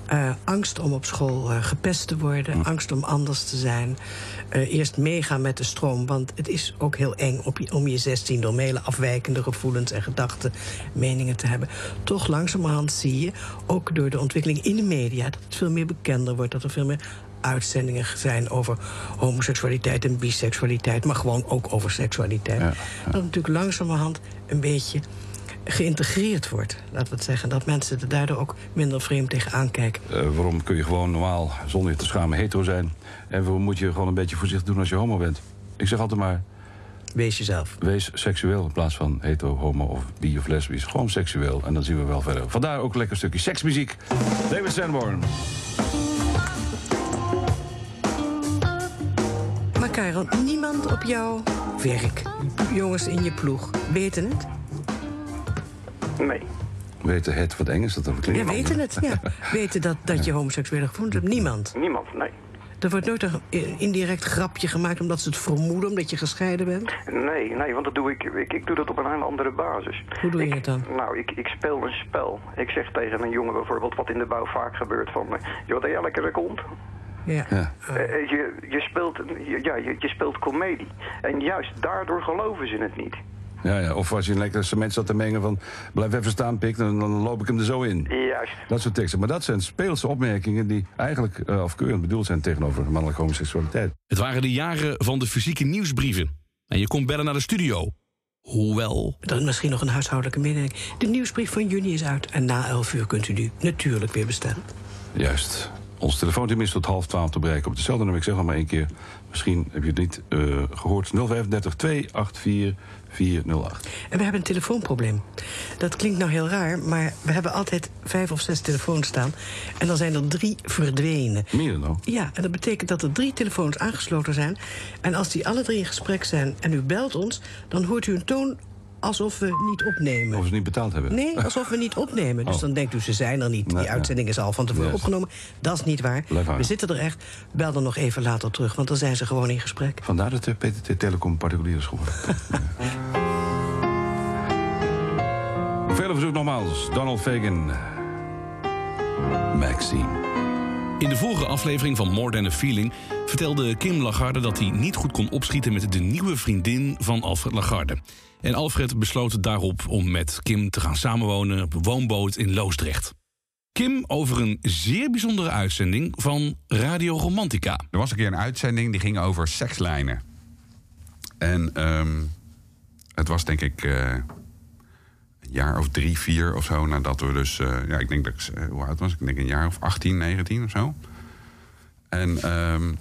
Speaker 34: Eh, angst om op school eh, gepest te worden, angst om anders te zijn. Eh, eerst meegaan met de stroom, want het is ook heel eng op je, om je 16 door hele afwijkende gevoelens en gedachten, meningen te hebben. Toch langzamerhand zie je, ook door de ontwikkeling in de media, dat het veel meer bekender wordt, dat er veel meer uitzendingen zijn over homoseksualiteit en biseksualiteit, maar gewoon ook over seksualiteit. Dat natuurlijk langzamerhand een beetje geïntegreerd wordt, laten we het zeggen. Dat mensen er daardoor ook minder vreemd tegenaan kijken.
Speaker 25: Eh, waarom kun je gewoon normaal, zonder je te schamen, hetero zijn? En waarom moet je gewoon een beetje voorzichtig doen als je homo bent? Ik zeg altijd maar...
Speaker 34: Wees jezelf.
Speaker 25: Wees seksueel in plaats van hetero, homo of bi of lesbisch. Gewoon seksueel en dan zien we wel verder. Vandaar ook een lekker stukje seksmuziek. David Sanborn.
Speaker 34: Maar Karel, niemand op jouw werk, jongens in je ploeg, weten het?
Speaker 35: Nee.
Speaker 25: Weten het wat eng is dat dan
Speaker 34: Ja,
Speaker 25: klinkt?
Speaker 34: weten het, ja. *laughs* Weten dat, dat je homoseksuele gevoelens hebt? Niemand.
Speaker 35: Niemand, nee.
Speaker 34: Er wordt nooit een indirect grapje gemaakt omdat ze het vermoeden, omdat je gescheiden bent?
Speaker 35: Nee, nee, want dat doe ik, ik, ik doe dat op een hele andere basis.
Speaker 34: Hoe doe je
Speaker 35: Ik-
Speaker 34: het dan?
Speaker 35: Nou, ik, ik speel een spel. Ik zeg tegen een jongen bijvoorbeeld, wat in de bouw vaak gebeurt, van... eh, joh, dat jij lekker komt.
Speaker 34: Ja.
Speaker 35: Eh, eh, je, je, speelt, je- ja, je, je speelt komedie. En juist daardoor geloven ze het niet.
Speaker 25: Ja, ja, of als je een lekker cement zat te mengen van... blijf even staan, pik, dan, dan loop ik hem er zo in.
Speaker 35: Juist.
Speaker 25: Dat soort teksten. Maar dat zijn speelse opmerkingen die eigenlijk uh, afkeurend bedoeld zijn... tegenover mannelijke homoseksualiteit.
Speaker 2: Het waren de jaren van de fysieke nieuwsbrieven. En je kon bellen naar de studio. Hoewel...
Speaker 34: Dan misschien nog een huishoudelijke mededeling. De nieuwsbrief van juni is uit en na 11 uur kunt u die natuurlijk weer bestellen.
Speaker 25: Juist. Ons telefoonteam is tot half twaalf te bereiken op dezelfde nummer. Ik zeg nog maar één keer. Misschien heb je het niet uh, gehoord. 035 284 408.
Speaker 34: En we hebben een telefoonprobleem. Dat klinkt nou heel raar, maar we hebben altijd vijf of zes telefoons staan. En dan zijn er drie verdwenen.
Speaker 25: Meer dan?
Speaker 34: Ja, en dat betekent dat er drie telefoons aangesloten zijn. En als die alle drie in gesprek zijn en u belt ons... dan hoort u een toon alsof we niet opnemen.
Speaker 25: Of ze niet betaald hebben?
Speaker 34: Nee, alsof we niet opnemen. Dus
Speaker 25: Oh.
Speaker 34: dan denkt u, ze zijn er niet. Die uitzending is al van tevoren
Speaker 25: Yes.
Speaker 34: opgenomen. Dat is niet waar.
Speaker 25: Blijf.
Speaker 34: We zitten er echt. Bel dan nog even later terug, want dan zijn ze gewoon in gesprek.
Speaker 25: Vandaar dat de PTT Telecom particulier is geworden. *laughs* Vele verzoek nogmaals. Donald Fagan. Maxine.
Speaker 2: In de vorige aflevering van More Than a Feeling vertelde Kim Lagarde dat hij niet goed kon opschieten met de nieuwe vriendin van Alfred Lagarde. En Alfred besloot daarop om met Kim te gaan samenwonen op een woonboot in Loosdrecht. Kim over een zeer bijzondere uitzending van Radio Romantica.
Speaker 16: Er was een keer een uitzending die ging over sekslijnen. En ehm, het was denk ik eh, jaar of drie, vier of zo nadat we dus... eh, ja, ik denk dat ik... eh, hoe oud was ik? Denk een jaar of 18, 19 of zo. En ehm,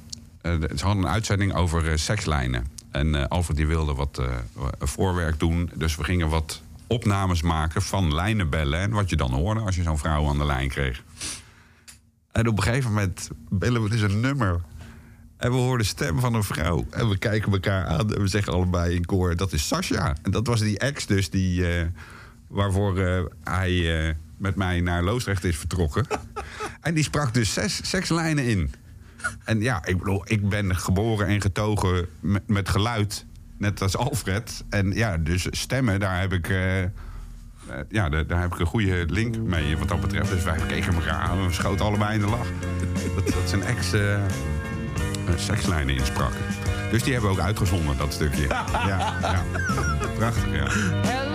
Speaker 16: eh, ze hadden een uitzending over sekslijnen. En Alfred die wilde wat voorwerk doen. Dus we gingen wat opnames maken van lijnenbellen. En wat je dan hoorde als je zo'n vrouw aan de lijn kreeg. En op een gegeven moment bellen we dus een nummer. En we horen de stem van een vrouw. En we kijken elkaar aan en we zeggen allebei in koor... dat is Sascha. En dat was die ex dus die, waarvoor eh, hij eh, met mij naar Loosdrecht is vertrokken. *laughs* en die sprak dus zes, zes lijnen in. En ja, ik bedoel, ik ben geboren en getogen met, met geluid. Net als Alfred. En ja, dus stemmen, daar heb ik... eh, ja, daar, daar heb ik een goede link mee wat dat betreft. Dus wij keken elkaar aan en we schoten allebei in de lach. Dat, dat zijn ex sekslijnen inspraken. Dus die hebben we ook uitgezonden, dat stukje. *laughs* Ja, ja. Prachtig, ja.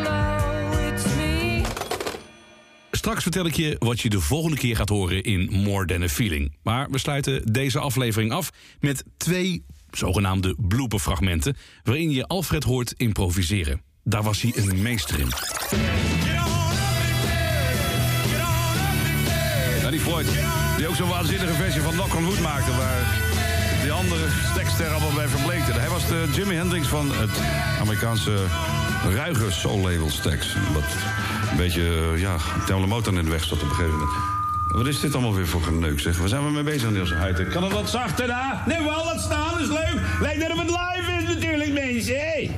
Speaker 2: Straks vertel ik je wat je de volgende keer gaat horen in More Than a Feeling. Maar we sluiten deze aflevering af met twee zogenaamde blooperfragmenten... waarin je Alfred hoort improviseren. Daar was hij een meester in.
Speaker 6: Ja, die Floyd, die ook zo'n waanzinnige versie van Knock on Wood maakte... waar die andere stekster allemaal bij verbleekte. Hij was de Jimi Hendrix van het Amerikaanse ruige soul label Stax. Een beetje, eh, ja, de motor in de weg zat op een gegeven moment. Wat is dit allemaal weer voor geneuk, zeg? Waar zijn we mee bezig, Niels Heijten? Kan het wat zachter daar? Nee, wel, dat staan is leuk. Lijkt dat het live is natuurlijk, mensen.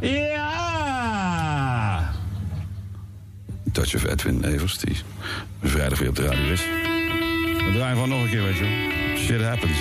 Speaker 6: Ja! Touch of Edwin Evers, die vrijdag weer op de radio is. We draaien gewoon nog een keer, weet je. Shit happens.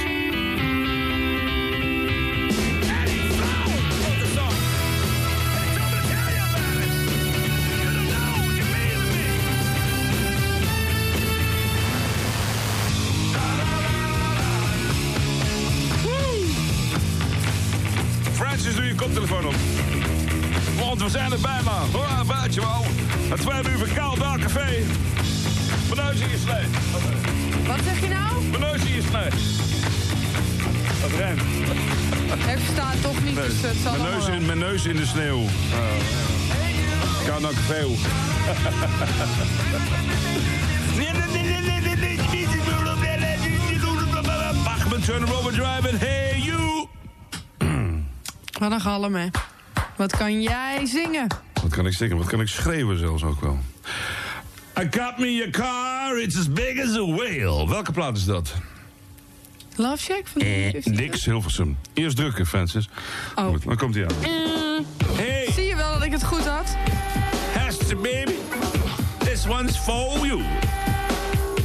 Speaker 6: Aan buitje, man. Het twee uur verkaald daar café. Mijn neus in je slee.
Speaker 12: Wat zeg je nou?
Speaker 6: Mijn neus in je slee. Dat rijmt.
Speaker 12: Ik versta het toch niet,
Speaker 6: Nee,
Speaker 12: dus het zal
Speaker 6: mijn, neus
Speaker 12: wel.
Speaker 6: in, mijn neus in de sneeuw. Koud naar café. Bachman, turn over drive and hey you.
Speaker 12: Wat een galm, hè. Wat kan jij zingen?
Speaker 6: Wat kan ik zingen? Wat kan ik schreeuwen zelfs ook wel? I got me a car, it's as big as a whale. Welke plaat is dat?
Speaker 12: Love Shack van
Speaker 6: Eh, Dix Hilversum. Eerst drukken, Francis.
Speaker 12: Oh.
Speaker 6: Goed, dan komt hij aan.
Speaker 12: Hey. Zie je wel dat ik het goed had?
Speaker 6: Hester, baby. This one's for you.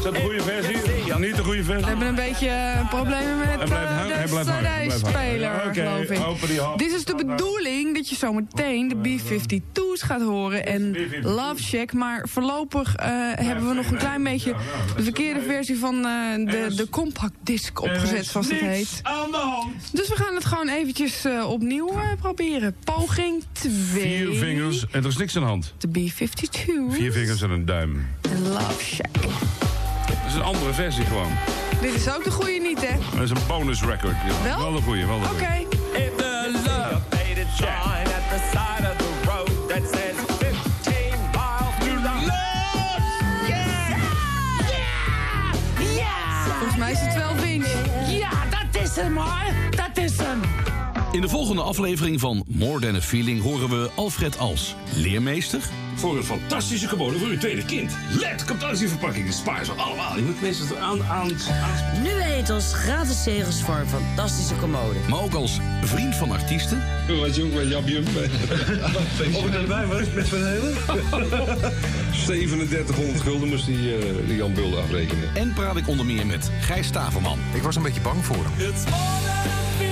Speaker 6: Is dat de goede versie? Ja, niet de goede versie?
Speaker 12: We hebben een beetje eh, problemen met eh,
Speaker 6: hij
Speaker 12: de
Speaker 6: Oké,
Speaker 12: geloof ik.
Speaker 6: open die hap.
Speaker 12: Dit is de bedoeling dat je zometeen de B-52's gaat horen en Love Shack. Maar voorlopig eh, hebben we nog een klein beetje de verkeerde versie van eh, de, de compact disc opgezet, zoals het heet.
Speaker 6: aan de hand.
Speaker 12: Dus we gaan het gewoon eventjes eh, opnieuw eh, proberen. Poging 2.
Speaker 6: Vier vingers en er is niks aan de hand.
Speaker 12: De B-52's.
Speaker 6: Vier vingers en een duim.
Speaker 12: En Love Shack.
Speaker 6: Is een andere versie gewoon.
Speaker 12: Dit is ook de goede niet, hè?
Speaker 6: Dat is een bonus record. Ja,
Speaker 12: Wel?
Speaker 6: Wel de goede, wel de
Speaker 12: Oké.
Speaker 6: goede.
Speaker 2: In de volgende aflevering van More Than a Feeling horen we Alfred als leermeester.
Speaker 36: Voor een fantastische commode voor uw tweede kind. Let, komt alles in verpakking. Spaar ze allemaal. Je moet mensen aan, aan, aan...
Speaker 37: Nu heet ons gratis zegels voor een fantastische commode.
Speaker 2: Maar ook als vriend van artiesten.
Speaker 36: Wat jong, wat jabjum. *laughs* Of ik erbij was met Van Helen. 3700 *laughs* gulden moest die, eh, die Jan Bulde afrekenen.
Speaker 2: En praat ik onder meer met Gijs Staverman.
Speaker 38: Ik was een beetje bang voor hem.